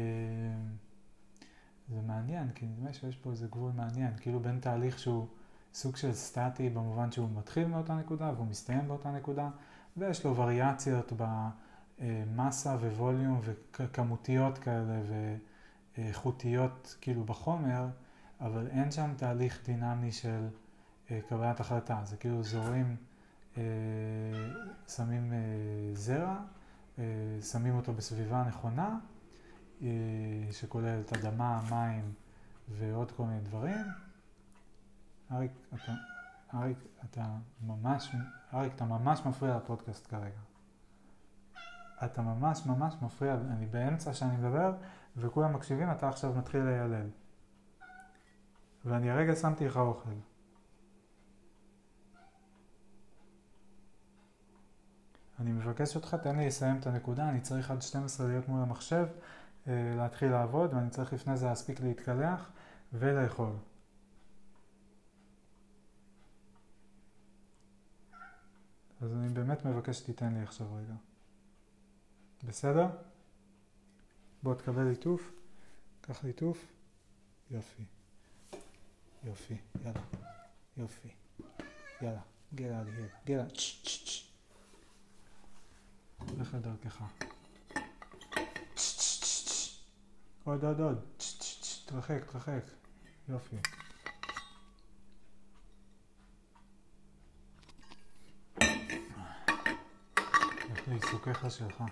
Speaker 1: זה מעניין, כי נדמה שיש פה איזה גבול מעניין, כאילו בין תהליך שהוא סוג של סטטי במובן שהוא מתחיל מאותה נקודה והוא מסתיים באותה נקודה, ויש לו וריאציות במסה וווליום וכמותיות כאלה ואיכותיות כאילו בחומר, אבל אין שם תהליך דינמי של אה, קבלת החלטה, זה כאילו זורים, אה, שמים אה, זרע, שמים אותו בסביבה נכונה, שכוללת אדמה, מים ועוד כל מיני דברים. אריק, אתה, אריק, אתה ממש, אריק, אתה ממש מפריע לפודקאסט כרגע. אתה ממש ממש מפריע, אני באמצע שאני מדבר וכולם מקשיבים, אתה עכשיו מתחיל ליילל. ואני הרגע שמתי לך אוכל. אני מבקש אותך, תן לי לסיים את הנקודה, אני צריך עד 12 להיות מול המחשב אה, להתחיל לעבוד, ואני צריך לפני זה להספיק להתקלח ולאכול. אז אני באמת מבקש שתיתן לי עכשיו רגע. בסדר? בוא תקבל ליטוף. קח ליטוף. יופי. יופי. יאללה. יופי. יאללה. of here. get out. צ'ש, צ'ש, צ'ש. לך לדרכך. עוד עוד עוד. תרחק, תרחק. יופי. לך לעיסוקיך שלך.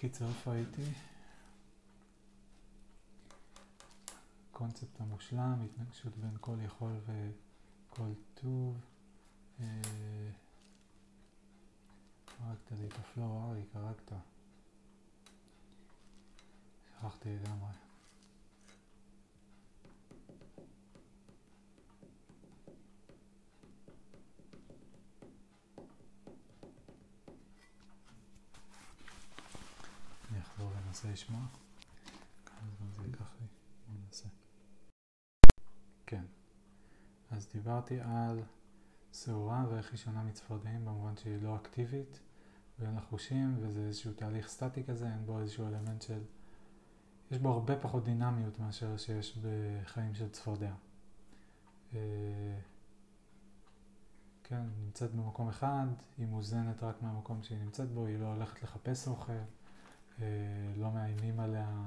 Speaker 1: קיצר, איפה הייתי? קונספט המושלם, התנגשות בין כל יכול וכל טוב. אה, הרגת לי את הפלואו, אריק, הרגת. שכחתי לגמרי. אני ואנסה לשמוע. כמה זמן זה ייקח לי? בוא ננסה. כן. אז דיברתי על שעורה ואיך היא שונה מצפרדעים במובן שהיא לא אקטיבית ואין לה חושים וזה איזשהו תהליך סטטי כזה, אין בו איזשהו אלמנט של... יש בו הרבה פחות דינמיות מאשר שיש בחיים של צפרדע. אה, כן, נמצאת במקום אחד, היא מוזנת רק מהמקום שהיא נמצאת בו, היא לא הולכת לחפש אוכל, לא מאיימים עליה,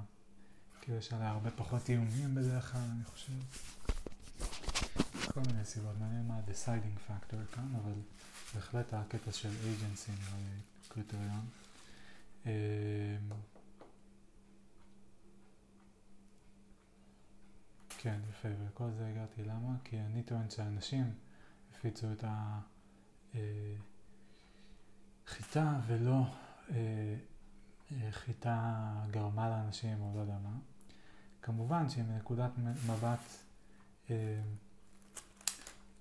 Speaker 1: כאילו יש עליה הרבה פחות איומים בדרך כלל, אני חושב. כל מיני סיבות, מעניין מה ה-deciding factor כאן, אבל בהחלט הקטע של agency נראה לי קריטריון. אה, כן, יפה, וכל זה הגעתי למה? כי אני טוען שאנשים הפיצו את החיטה ולא אה, אה, חיטה גרמה לאנשים או לא יודע מה. כמובן שמנקודת מבט אה,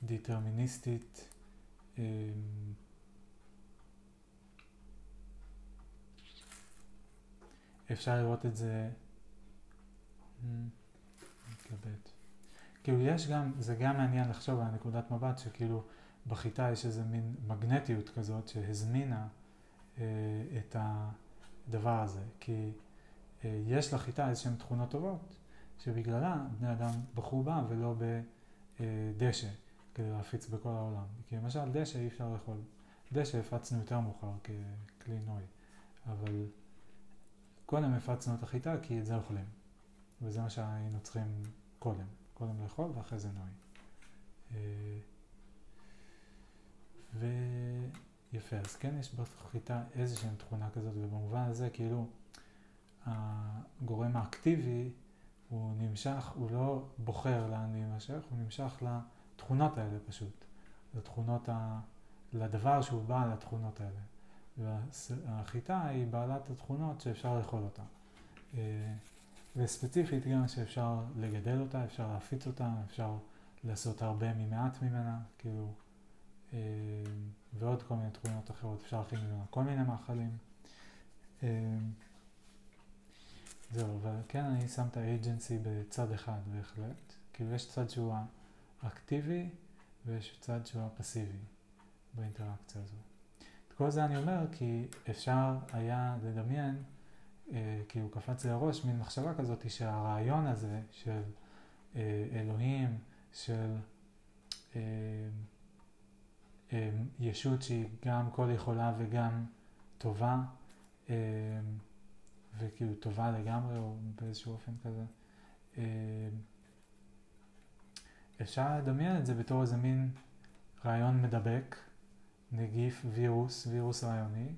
Speaker 1: דטרמיניסטית אה, אפשר לראות את זה מתלבט. כאילו יש גם, זה גם מעניין לחשוב על נקודת מבט שכאילו בחיטה יש איזה מין מגנטיות כזאת שהזמינה אה, את הדבר הזה. כי אה, יש לחיטה איזשהן תכונות טובות שבגללה בני אדם בחרו בה ולא בדשא כדי להפיץ בכל העולם. כי למשל דשא אי אפשר לאכול. דשא הפצנו יותר מאוחר ככלי נוי, אבל קודם הפצנו את החיטה כי את זה אוכלים. וזה מה שהיינו צריכים קודם. קודם לאכול ואחרי זה נוי. ויפה, אז כן יש בחיטה איזושהי תכונה כזאת, ובמובן הזה כאילו הגורם האקטיבי הוא נמשך, הוא לא בוחר לאן להימשך, הוא נמשך לתכונות האלה פשוט, לתכונות, ה... לדבר שהוא בעל התכונות האלה. והחיטה היא בעלת התכונות שאפשר לאכול אותה. וספציפית גם שאפשר לגדל אותה, אפשר להפיץ אותה, אפשר לעשות הרבה ממעט ממנה, כאילו, ועוד כל מיני תכונות אחרות, אפשר להכין ממנה כל מיני מאכלים. אה, זהו, אבל כן אני שם את האג'נסי בצד אחד בהחלט. כאילו יש צד שהוא האקטיבי ויש צד שהוא הפסיבי באינטראקציה הזו. את כל זה אני אומר כי אפשר היה לדמיין כאילו קפץ לי הראש מין מחשבה כזאת שהרעיון הזה של אה, אלוהים, של אה, אה, ישות שהיא גם כל יכולה וגם טובה, וכאילו טובה לגמרי או באיזשהו אופן כזה, אפשר לדמיין את זה בתור איזה מין רעיון מדבק, נגיף, וירוס, וירוס רעיוני,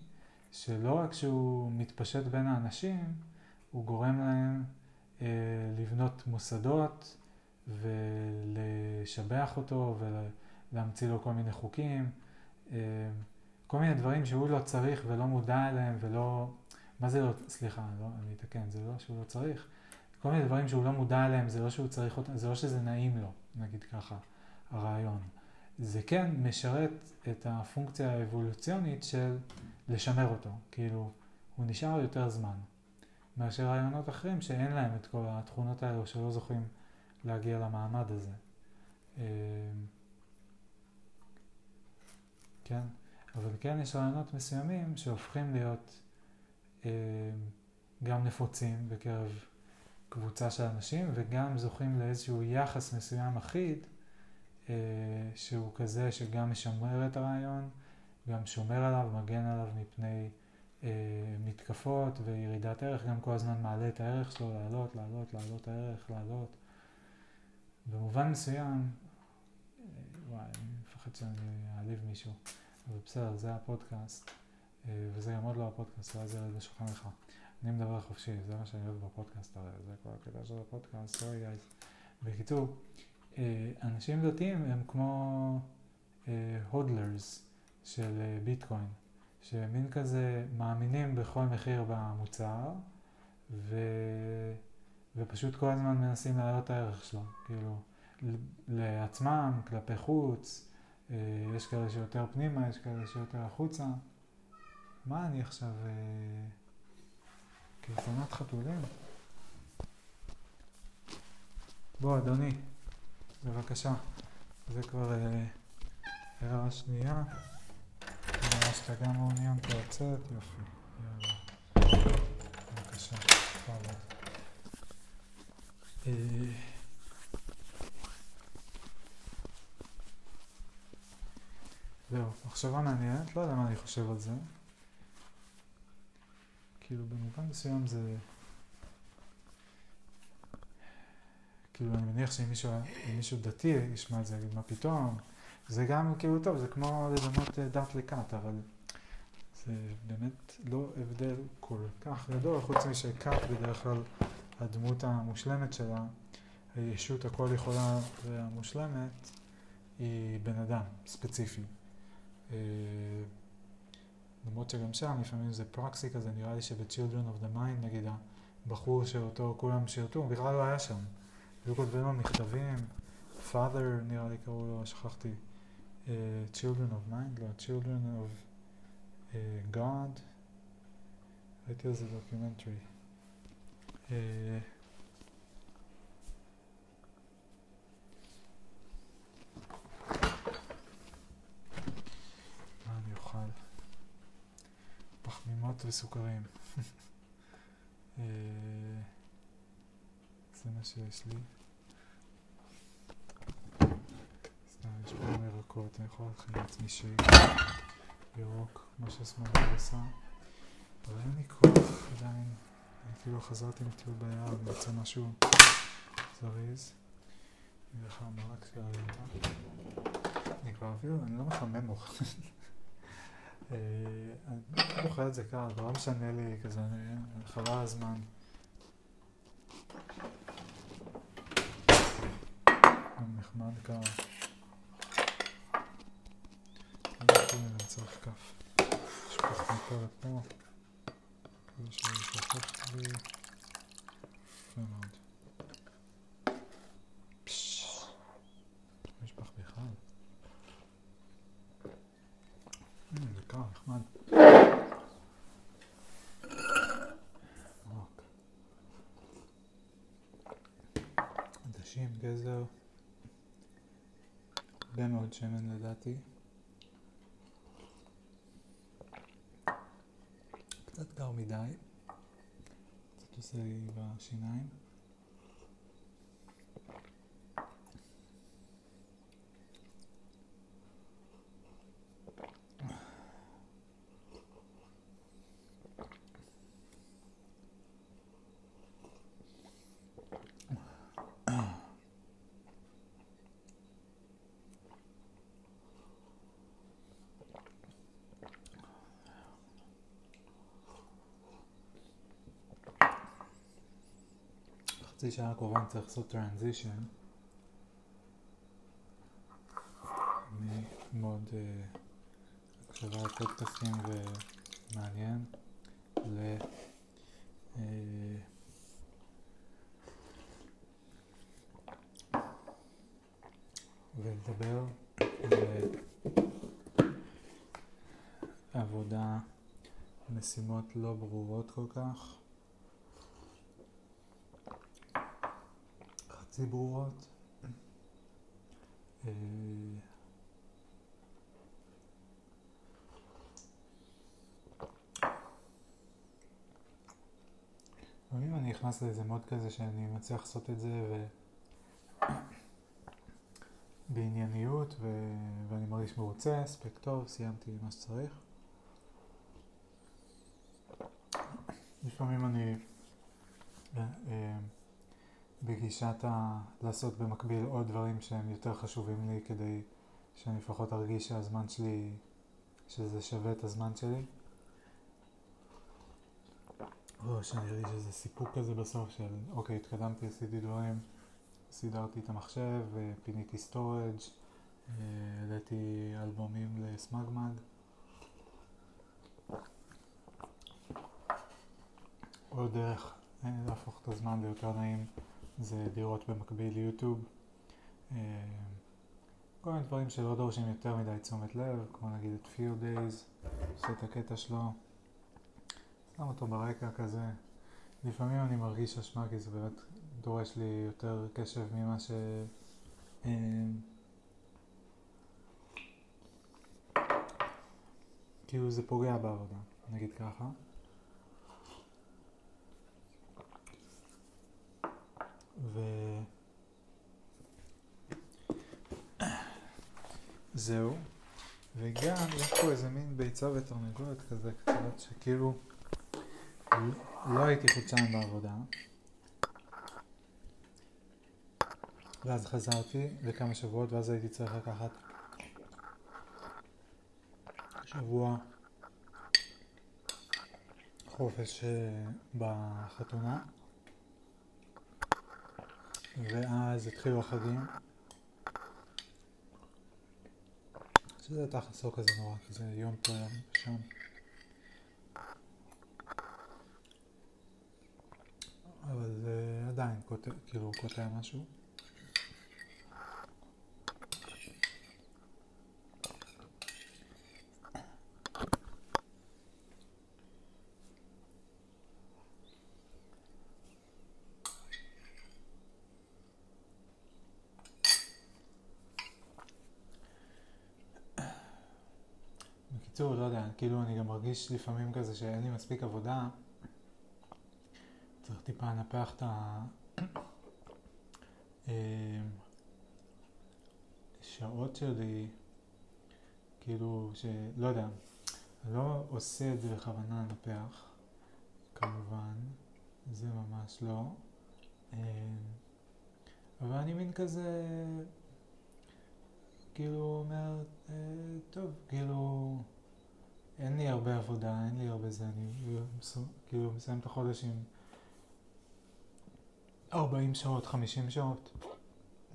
Speaker 1: שלא רק שהוא מתפשט בין האנשים, הוא גורם להם אה, לבנות מוסדות ולשבח אותו ולהמציא לו כל מיני חוקים, אה, כל מיני דברים שהוא לא צריך ולא מודע אליהם ולא... מה זה לא... סליחה, לא, אני אתקן, זה לא שהוא לא צריך. כל מיני דברים שהוא לא מודע אליהם, זה לא שהוא צריך אותם, זה לא שזה נעים לו, נגיד ככה, הרעיון. זה כן משרת את הפונקציה האבולוציונית של לשמר אותו. כאילו, הוא נשאר יותר זמן. מאשר רעיונות אחרים שאין להם את כל התכונות האלו, שלא זוכים להגיע למעמד הזה. כן? אבל כן יש רעיונות מסוימים שהופכים להיות אה, גם נפוצים בקרב קבוצה של אנשים וגם זוכים לאיזשהו יחס מסוים אחיד אה, שהוא כזה שגם משמר את הרעיון, גם שומר עליו, מגן עליו מפני אה, מתקפות וירידת ערך, גם כל הזמן מעלה את הערך שלו, לעלות, לעלות, לעלות הערך, לעלות. במובן מסוים, אה, וואי, מפחד שאני אעליב מישהו, אבל בסדר, זה הפודקאסט, אה, וזה גם עוד לא הפודקאסט, ואז ירד בשולחן לך. אני מדבר חופשי, זה מה שאני אוהב בפודקאסט הרי, זה כל הקטע של הפודקאסט, סורי גייז. בקיצור, אה, אנשים דתיים הם כמו הודלרס של אה, ביטקוין, שמין כזה מאמינים בכל מחיר במוצר, ו... ופשוט כל הזמן מנסים להעלות את הערך שלו, כאילו, לעצמם, כלפי חוץ, יש כאלה שיותר פנימה, יש כאלה שיותר החוצה. מה אני עכשיו, קרצונת חתולים? בוא, אדוני, בבקשה. זה כבר אה, הערה שנייה. נראה שאתה גם מעוניין לצאת, יופי. יאללה. בבקשה, תעבוד. זהו, מחשבה מעניינת, לא יודע מה אני חושב על זה. כאילו במובן מסוים זה... כאילו אני מניח שאם מישהו, מישהו דתי ישמע את זה, יגיד מה פתאום, זה גם כאילו טוב, זה כמו לדמות דת לכת, אבל זה באמת לא הבדל כל כך גדול, חוץ משכת בדרך כלל הדמות המושלמת שלה, הישות הכל יכולה והמושלמת, היא בן אדם ספציפי. אה, למרות שגם שם לפעמים זה proxy כזה, נראה לי שב-Children of the Mind נגיד הבחור שאותו כולם שירתו, בכלל לא היה שם. היו כותבים לו מכתבים, father נראה לי קראו לו, שכחתי, uh, children of mind, לא, children of uh, God, ראיתי על זה דוקומנטרי. Uh, מה אני אוכל? פחמימות וסוכרים. uh, זה מה שיש לי. סתם, יש פה גם ירקות, אני יכול להכין לעצמי שייק ירוק, כמו שסמדר עושה. אבל אין לי כוח עדיין. אני כאילו חזרתי מטיול ביער, אני רוצה משהו זריז. אני. אני כבר אפילו, אני לא מחמם אוכל. אה, אני אוכל את זה קר, אבל לא משנה לי כזה, חבל הזמן. נחמד קר. אני צריך כף. לשפוך מפה לפה. כדי. יפה מאוד. נשפך בכלל. זה קר, נחמד. עדשים, גזר. הרבה מאוד שמן לדעתי. קצת קר מדי. קצת עושה לי בשיניים. חצי שעה הקרובה אני צריך לעשות טרנזישן מאוד הקשבה לפודקאסטים ומעניין ל... אה, ולדבר לעבודה משימות לא ברורות כל כך. חצי ברורות. אה, לפעמים אני נכנס לאיזה מוד כזה שאני מצליח לעשות את זה. בענייניות. ואני מרגיש מרוצה, הספק טוב, סיימתי מה שצריך. לפעמים אני אה, אה, בגישת ה... לעשות במקביל עוד דברים שהם יותר חשובים לי כדי שאני לפחות ארגיש שהזמן שלי, שזה שווה את הזמן שלי. או שאני ארגיש איזה סיפוק כזה בסוף של אוקיי, התקדמתי, עשיתי דברים, סידרתי את המחשב, אה, פיניתי storage, העליתי אלבומים ל SmugMug. עוד דרך אה, להפוך את הזמן ליותר נעים זה לראות במקביל יוטיוב. אה, כל מיני דברים שלא דורשים יותר מדי תשומת לב, כמו נגיד את Fear Days, שאת הקטע שלו, שם אותו ברקע כזה. לפעמים אני מרגיש אשמה כי זה באמת דורש לי יותר קשב ממה ש... אה, כאילו זה פוגע בעבודה, נגיד ככה. ו... זהו. וגם יש פה איזה מין ביצה ותרנגולת כזה קצת, שכאילו לא הייתי חודשיים בעבודה. ואז חזרתי לכמה שבועות ואז הייתי צריך לקחת שבוע חופש אה, בחתונה ואז התחילו החגים. שזה תכלס לא כזה נורא, כי זה יום פה יום שם. אבל זה עדיין קוטע, כאילו קוטע משהו בקיצור, לא יודע, כאילו אני גם מרגיש לפעמים כזה שאין לי מספיק עבודה, צריך טיפה לנפח את השעות שלי, כאילו, שלא יודע, לא עושה את זה בכוונה לנפח, כמובן, זה ממש לא, אבל אני מין כזה, כאילו אומר, טוב, כאילו, אין לי הרבה עבודה, אין לי הרבה זה, אני כאילו מסיים את החודש עם 40 שעות, 50 שעות,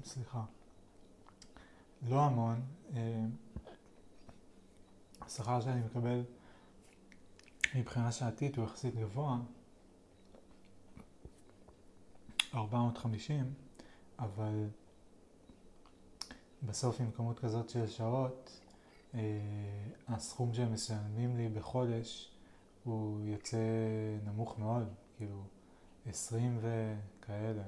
Speaker 1: סליחה, לא המון. השכר שאני מקבל מבחינה שעתית הוא יחסית גבוה, 450, אבל בסוף עם כמות כזאת של שעות, הסכום שהם משלמים לי בחודש הוא יוצא נמוך מאוד, כאילו 20 וכאלה.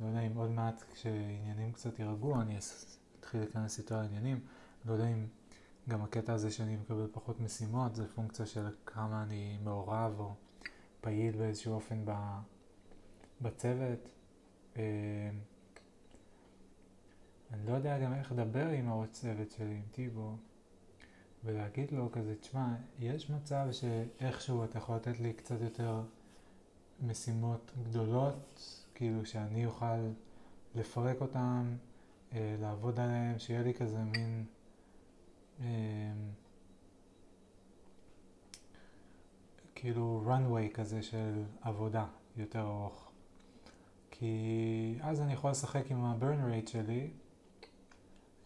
Speaker 1: לא יודע אם עוד מעט כשעניינים קצת יירגעו אני אתחיל להיכנס יותר לעניינים. לא יודע אם גם הקטע הזה שאני מקבל פחות משימות זה פונקציה של כמה אני מעורב או פעיל באיזשהו אופן בצוות. אני לא יודע גם איך לדבר עם הראש צוות שלי, עם טיבו, ולהגיד לו כזה, תשמע, יש מצב שאיכשהו אתה יכול לתת לי קצת יותר משימות גדולות, כאילו שאני אוכל לפרק אותן, אה, לעבוד עליהן, שיהיה לי כזה מין... אה, כאילו runway כזה של עבודה יותר ארוך. כי אז אני יכול לשחק עם ה-burn rate שלי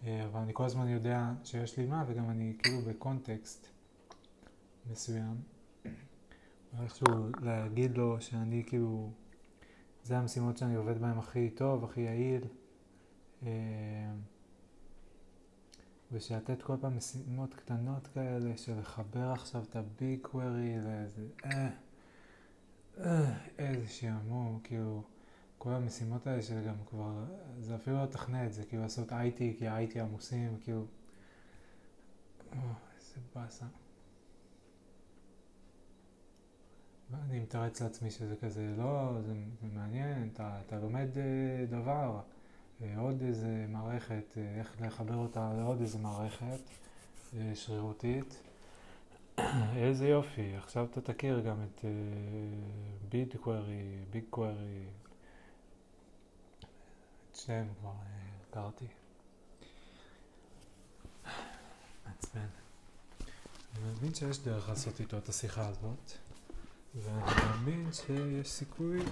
Speaker 1: אבל אני כל הזמן יודע שיש לי מה וגם אני כאילו בקונטקסט מסוים. איכשהו להגיד לו שאני כאילו, זה המשימות שאני עובד בהן הכי טוב, הכי יעיל. ושלתת כל פעם משימות קטנות כאלה של לחבר עכשיו את הביג קווירי לאיזה... אה, אה, איזה שעמום, כאילו, כל המשימות האלה של גם כבר, זה אפילו לא לתכנת, זה כאילו לעשות IT, כי ה-IT עמוסים, כאילו... אה, איזה באסה. ואני מתרץ לעצמי שזה כזה, לא, זה מעניין, אתה, אתה לומד אה, דבר, אה, עוד איזה מערכת, איך לחבר אותה לעוד איזה מערכת שרירותית. איזה יופי, עכשיו אתה תכיר גם את ביג קווירי, ביג קווירי, שניהם כבר אה, הכרתי. מעצבן. אני מבין שיש דרך לעשות איתו את השיחה הזאת, ואני מאמין שיש סיכוי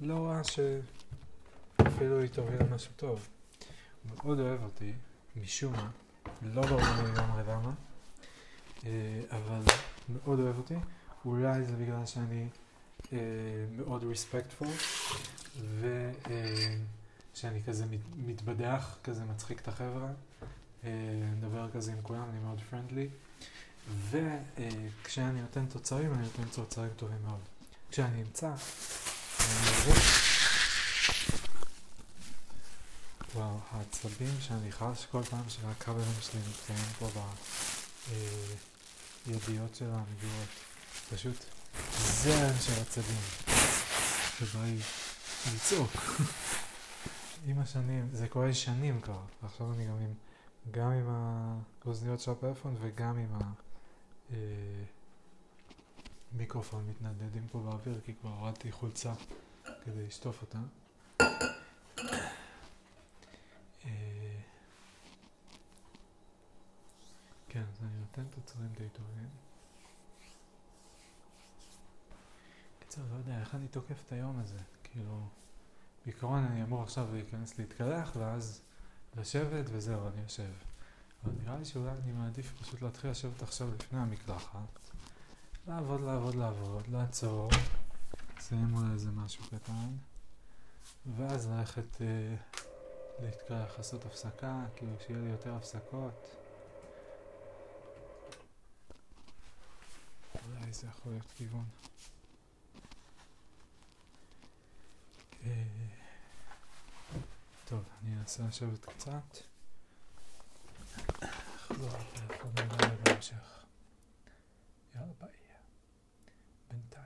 Speaker 1: לא רע שאפילו היא תוביל למשהו טוב. הוא מאוד אוהב אותי, משום מה, לא ברור לי לגמרי למה, אה, אבל מאוד אוהב אותי. אולי זה בגלל שאני אה, מאוד ריספקטפול, ושאני כזה מת, מתבדח, כזה מצחיק את החבר'ה, אה, מדבר כזה עם כולם, אני מאוד פרנדלי, וכשאני נותן תוצרים, אני נותן תוצרים טובים מאוד. כשאני אמצא, אני מרגיש... וואו, העצבים שאני חש כל פעם שהכבלים שלי נתקעים פה בידיעות של המגירות. פשוט זרם של עצבים. שבא לי לצעוק. עם השנים, זה קורה שנים כבר, ועכשיו אני גם עם, גם עם האוזניות של הפלאפון וגם עם המיקרופון מתנדנדים פה באוויר, כי כבר הורדתי חולצה כדי לשטוף אותה. אה, כן, אז אני נותן תוצרים די טובים. קיצר, לא יודע, איך אני תוקף את היום הזה? כאילו, בעיקרון אני אמור עכשיו להיכנס להתקלח ואז לשבת וזהו, אני יושב. אבל נראה לי שאולי אני מעדיף פשוט להתחיל לשבת עכשיו לפני המקלחת. לעבוד, לעבוד, לעבוד, לעצור, לסיים אולי איזה משהו קטן, ואז ללכת אה, להתקלח, לעשות הפסקה, כאילו שיהיה לי יותר הפסקות. אולי זה יכול להיות כיוון. אה, טוב, אני אנסה לשבת קצת. אחזור לטלפון אולי בהמשך. יאללה ביי. בינתיים.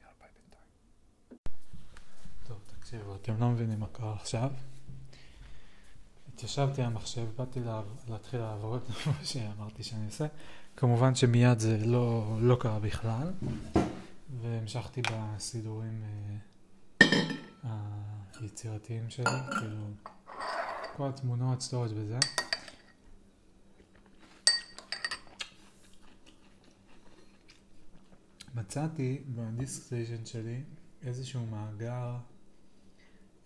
Speaker 1: יאללה ביי בינתיים. טוב, תקשיבו, אתם לא מבינים מה קרה עכשיו. התיישבתי על המחשב, באתי להתחיל לעבוד, כמו שאמרתי שאני אעשה. כמובן שמיד זה לא, לא קרה בכלל, והמשכתי בסידורים אה, היצירתיים שלי, כאילו, כל התמונות, storage וזה. מצאתי ב-DiskStation שלי איזשהו מאגר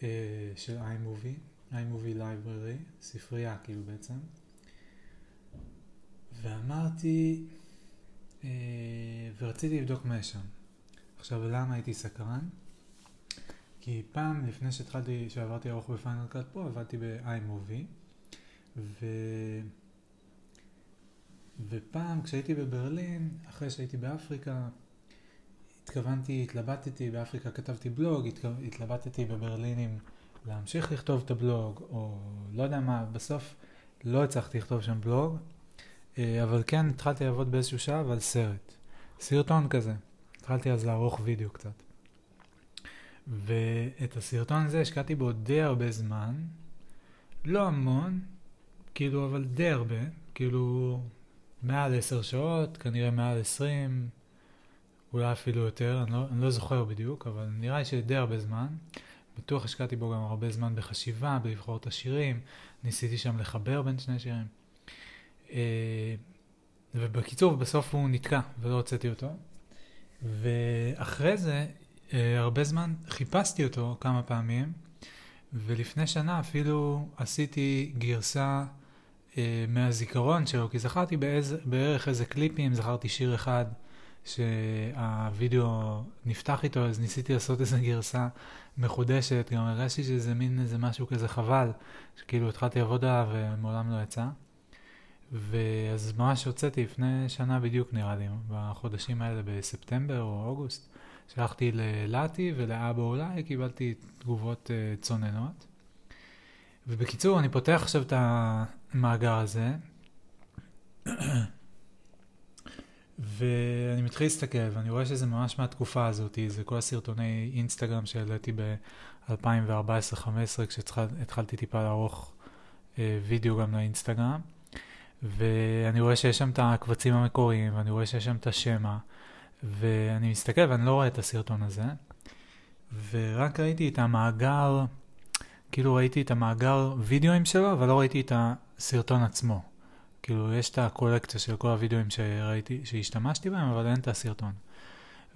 Speaker 1: אה, של iMovie, iMovie Library, ספרייה כאילו בעצם, ואמרתי, אה, ורציתי לבדוק מה יש שם. עכשיו, למה הייתי סקרן? כי פעם לפני שהתחלתי, שעברתי ארוך בפיינל קאט פה, עבדתי ב-iMovie, ו... ופעם כשהייתי בברלין, אחרי שהייתי באפריקה, התכוונתי, התלבטתי, באפריקה כתבתי בלוג, התלבטתי בברלין אם להמשיך לכתוב את הבלוג, או לא יודע מה, בסוף לא הצלחתי לכתוב שם בלוג, אה, אבל כן התחלתי לעבוד באיזשהו שלב על סרט, סרטון כזה. התחלתי אז לערוך וידאו קצת. ואת הסרטון הזה השקעתי בו די הרבה זמן, לא המון, כאילו, אבל די הרבה, כאילו, מעל עשר שעות, כנראה מעל עשרים, אולי אפילו יותר, אני לא, אני לא זוכר בדיוק, אבל נראה לי שדי הרבה זמן. בטוח השקעתי בו גם הרבה זמן בחשיבה, בלבחור את השירים, ניסיתי שם לחבר בין שני שירים. אה, ובקיצור, בסוף הוא נתקע ולא הוצאתי אותו. ואחרי זה, אה, הרבה זמן חיפשתי אותו כמה פעמים, ולפני שנה אפילו עשיתי גרסה אה, מהזיכרון שלו, כי זכרתי באיזה, בערך איזה קליפים, זכרתי שיר אחד שהווידאו נפתח איתו, אז ניסיתי לעשות איזה גרסה מחודשת, גם הרגשתי שזה מין איזה משהו כזה חבל, שכאילו התחלתי לעבוד עליו ומעולם לא יצא. ואז ממש הוצאתי לפני שנה בדיוק נראה לי, בחודשים האלה בספטמבר או אוגוסט, שלחתי ללאטי ולאבא אולי, קיבלתי תגובות uh, צוננות. ובקיצור, אני פותח עכשיו את המאגר הזה, ואני מתחיל להסתכל, ואני רואה שזה ממש מהתקופה הזאת, זה כל הסרטוני אינסטגרם שהעליתי ב-2014-2015, כשהתחלתי טיפה לערוך אה, וידאו גם לאינסטגרם, ואני רואה שיש שם את הקבצים המקוריים, ואני רואה שיש שם את השמע, ואני מסתכל ואני לא רואה את הסרטון הזה, ורק ראיתי את המאגר, כאילו ראיתי את המאגר וידאוים שלו, אבל לא ראיתי את הסרטון עצמו. כאילו, יש את הקולקציה של כל הוידאוים שראיתי, שהשתמשתי בהם, אבל אין את הסרטון.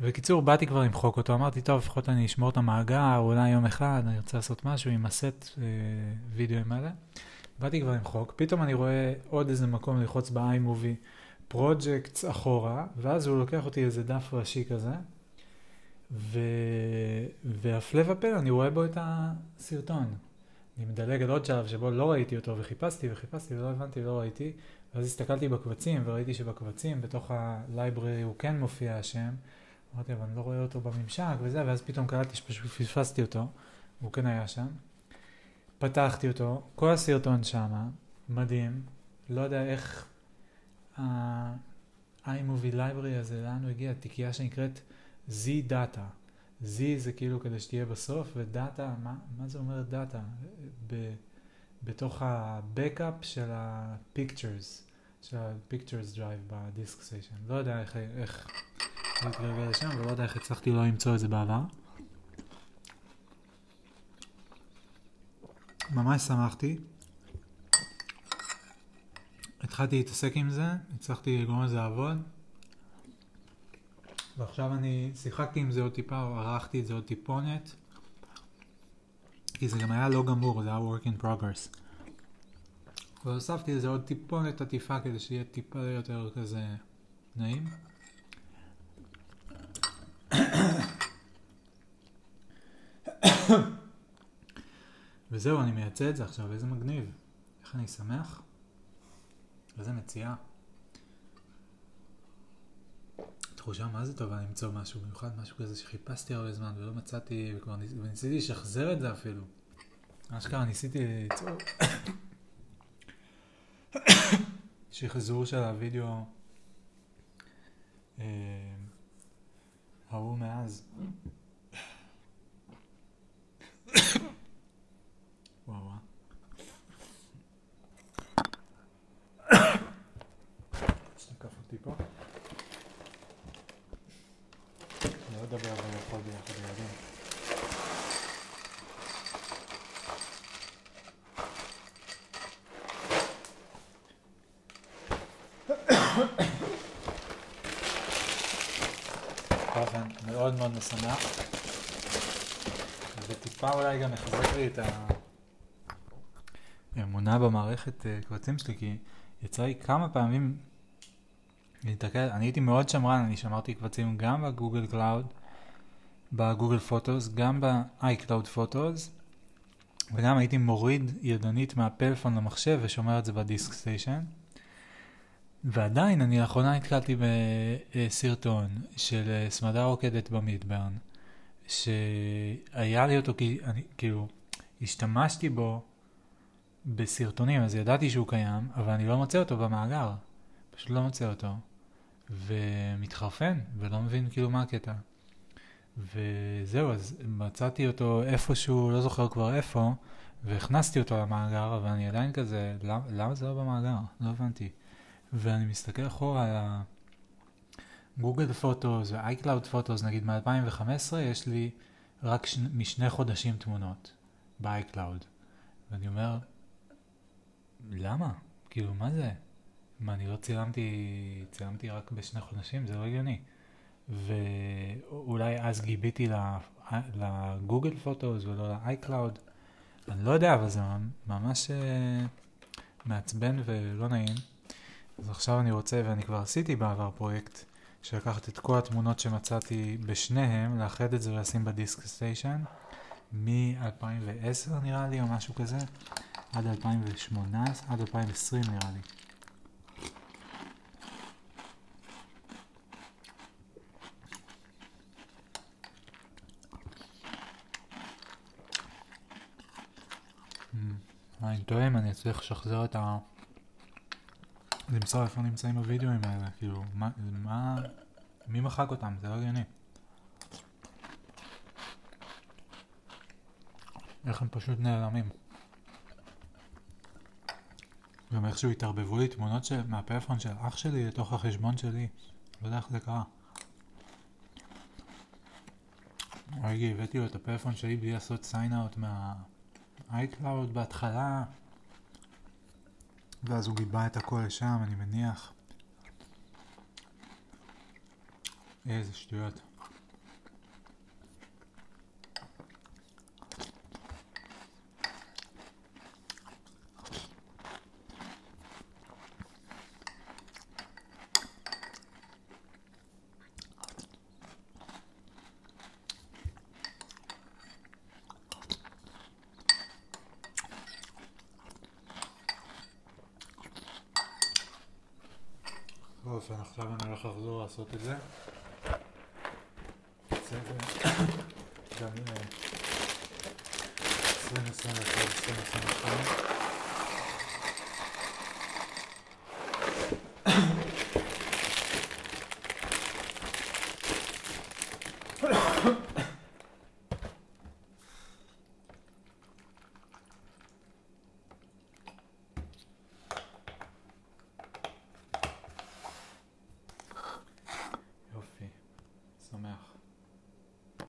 Speaker 1: בקיצור, באתי כבר למחוק אותו, אמרתי, טוב, לפחות אני אשמור את המאגר, אולי יום אחד אני רוצה לעשות משהו עם הסט אה, וידאוים האלה. באתי כבר למחוק, פתאום אני רואה עוד איזה מקום ללחוץ ב-iMovie, projects אחורה, ואז הוא לוקח אותי איזה דף ראשי כזה, ו... והפלא ופלא, אני רואה בו את הסרטון. אני מדלג על עוד שלב שבו לא ראיתי אותו וחיפשתי וחיפשתי ולא הבנתי ולא ראיתי ואז הסתכלתי בקבצים וראיתי שבקבצים בתוך ה library הוא כן מופיע השם אמרתי אבל אני לא רואה אותו בממשק וזה ואז פתאום קלטתי שפשוט פספסתי אותו הוא כן היה שם פתחתי אותו כל הסרטון שמה מדהים לא יודע איך ה-iMovie library הזה לאן הוא הגיע תיקייה שנקראת Z-Data Z זה כאילו כדי שתהיה בסוף, ודאטה, מה, מה זה אומר דאטה? ב, בתוך ה-Backup של ה-Pictures, של ה-Pictures Drive בדיסק סיישן. לא יודע איך, איך להתגלגל לשם, ולא יודע איך הצלחתי לא למצוא את זה בעבר. ממש שמחתי. התחלתי להתעסק עם זה, הצלחתי לגרום לזה לעבוד. ועכשיו אני שיחקתי עם זה עוד טיפה, או ערכתי את זה עוד טיפונת, כי זה גם היה לא גמור, זה היה work in progress. והוספתי לזה עוד טיפונת עטיפה כדי שיהיה טיפה יותר כזה נעים. וזהו, אני מייצא את זה עכשיו, איזה מגניב. איך אני שמח. איזה מציאה. תחושה מה זה טובה למצוא משהו, במיוחד משהו כזה שחיפשתי הרבה זמן ולא מצאתי, וכבר ניס... וניסיתי לשחזר את זה אפילו. אשכרה ניסיתי ליצור שחזור של הווידאו אה, ההוא מאז. וואו וואו. שתקף אותי פה. לא לדבר על לאכול ביחד ילדים. באופן משמח, וטיפה אולי גם מחזק לי את האמונה במערכת אה, קבצים שלי, כי יצא לי כמה פעמים להיתקל, אני הייתי מאוד שמרן, אני שמרתי קבצים גם ב-Google Cloud, ב-Google Photos, גם ב-iCloud Photos, וגם הייתי מוריד ידנית מהפלאפון למחשב ושומר את זה ב-DiskStation. ועדיין, אני לאחרונה נתקלתי בסרטון של אה, סמדה רוקדת במידברן, שהיה לי אותו כי אני, כאילו, השתמשתי בו בסרטונים, אז ידעתי שהוא קיים, אבל אני לא מוצא אותו במאגר. פשוט לא מוצא אותו. ומתחרפן, ולא מבין כאילו מה הקטע. וזהו, אז מצאתי אותו איפשהו, לא זוכר כבר איפה, והכנסתי אותו למאגר, אבל אני עדיין כזה, למה, למה זה לא במאגר? לא הבנתי. ואני מסתכל אחורה על הגוגל פוטוס ו-iCloud פוטוס, נגיד מ-2015, יש לי רק ש... משני חודשים תמונות ב-iCloud. ואני אומר, למה? כאילו, מה זה? מה, אני לא צילמתי, צילמתי רק בשני חודשים? זה לא הגיוני. ואולי אז גיביתי לגוגל פוטוס ולא ל-iCloud. אני לא יודע, אבל זה ממש uh, מעצבן ולא נעים. אז עכשיו אני רוצה, ואני כבר עשיתי בעבר פרויקט שלקחת את כל התמונות שמצאתי בשניהם, לאחד את זה ולשים בדיסק סטיישן מ-2010 נראה לי או משהו כזה עד 2018, עד 2020 נראה לי. אני טועה אם אני אצליח לשחזר את ה... למצוא איפה נמצאים הווידאוים האלה, כאילו, מה, מה, מי מחק אותם? זה לא הגיוני. איך הם פשוט נעלמים. גם איכשהו התערבבו לי תמונות של, מהפלאפון של אח שלי לתוך החשבון שלי. לא יודע איך זה קרה. רגע, הבאתי לו את הפלאפון שלי בלי לעשות סיין-אאוט מה-iCloud בהתחלה. ואז הוא גיבה את הכל לשם, אני מניח. איזה שטויות. בכל אופן, עכשיו אני הולך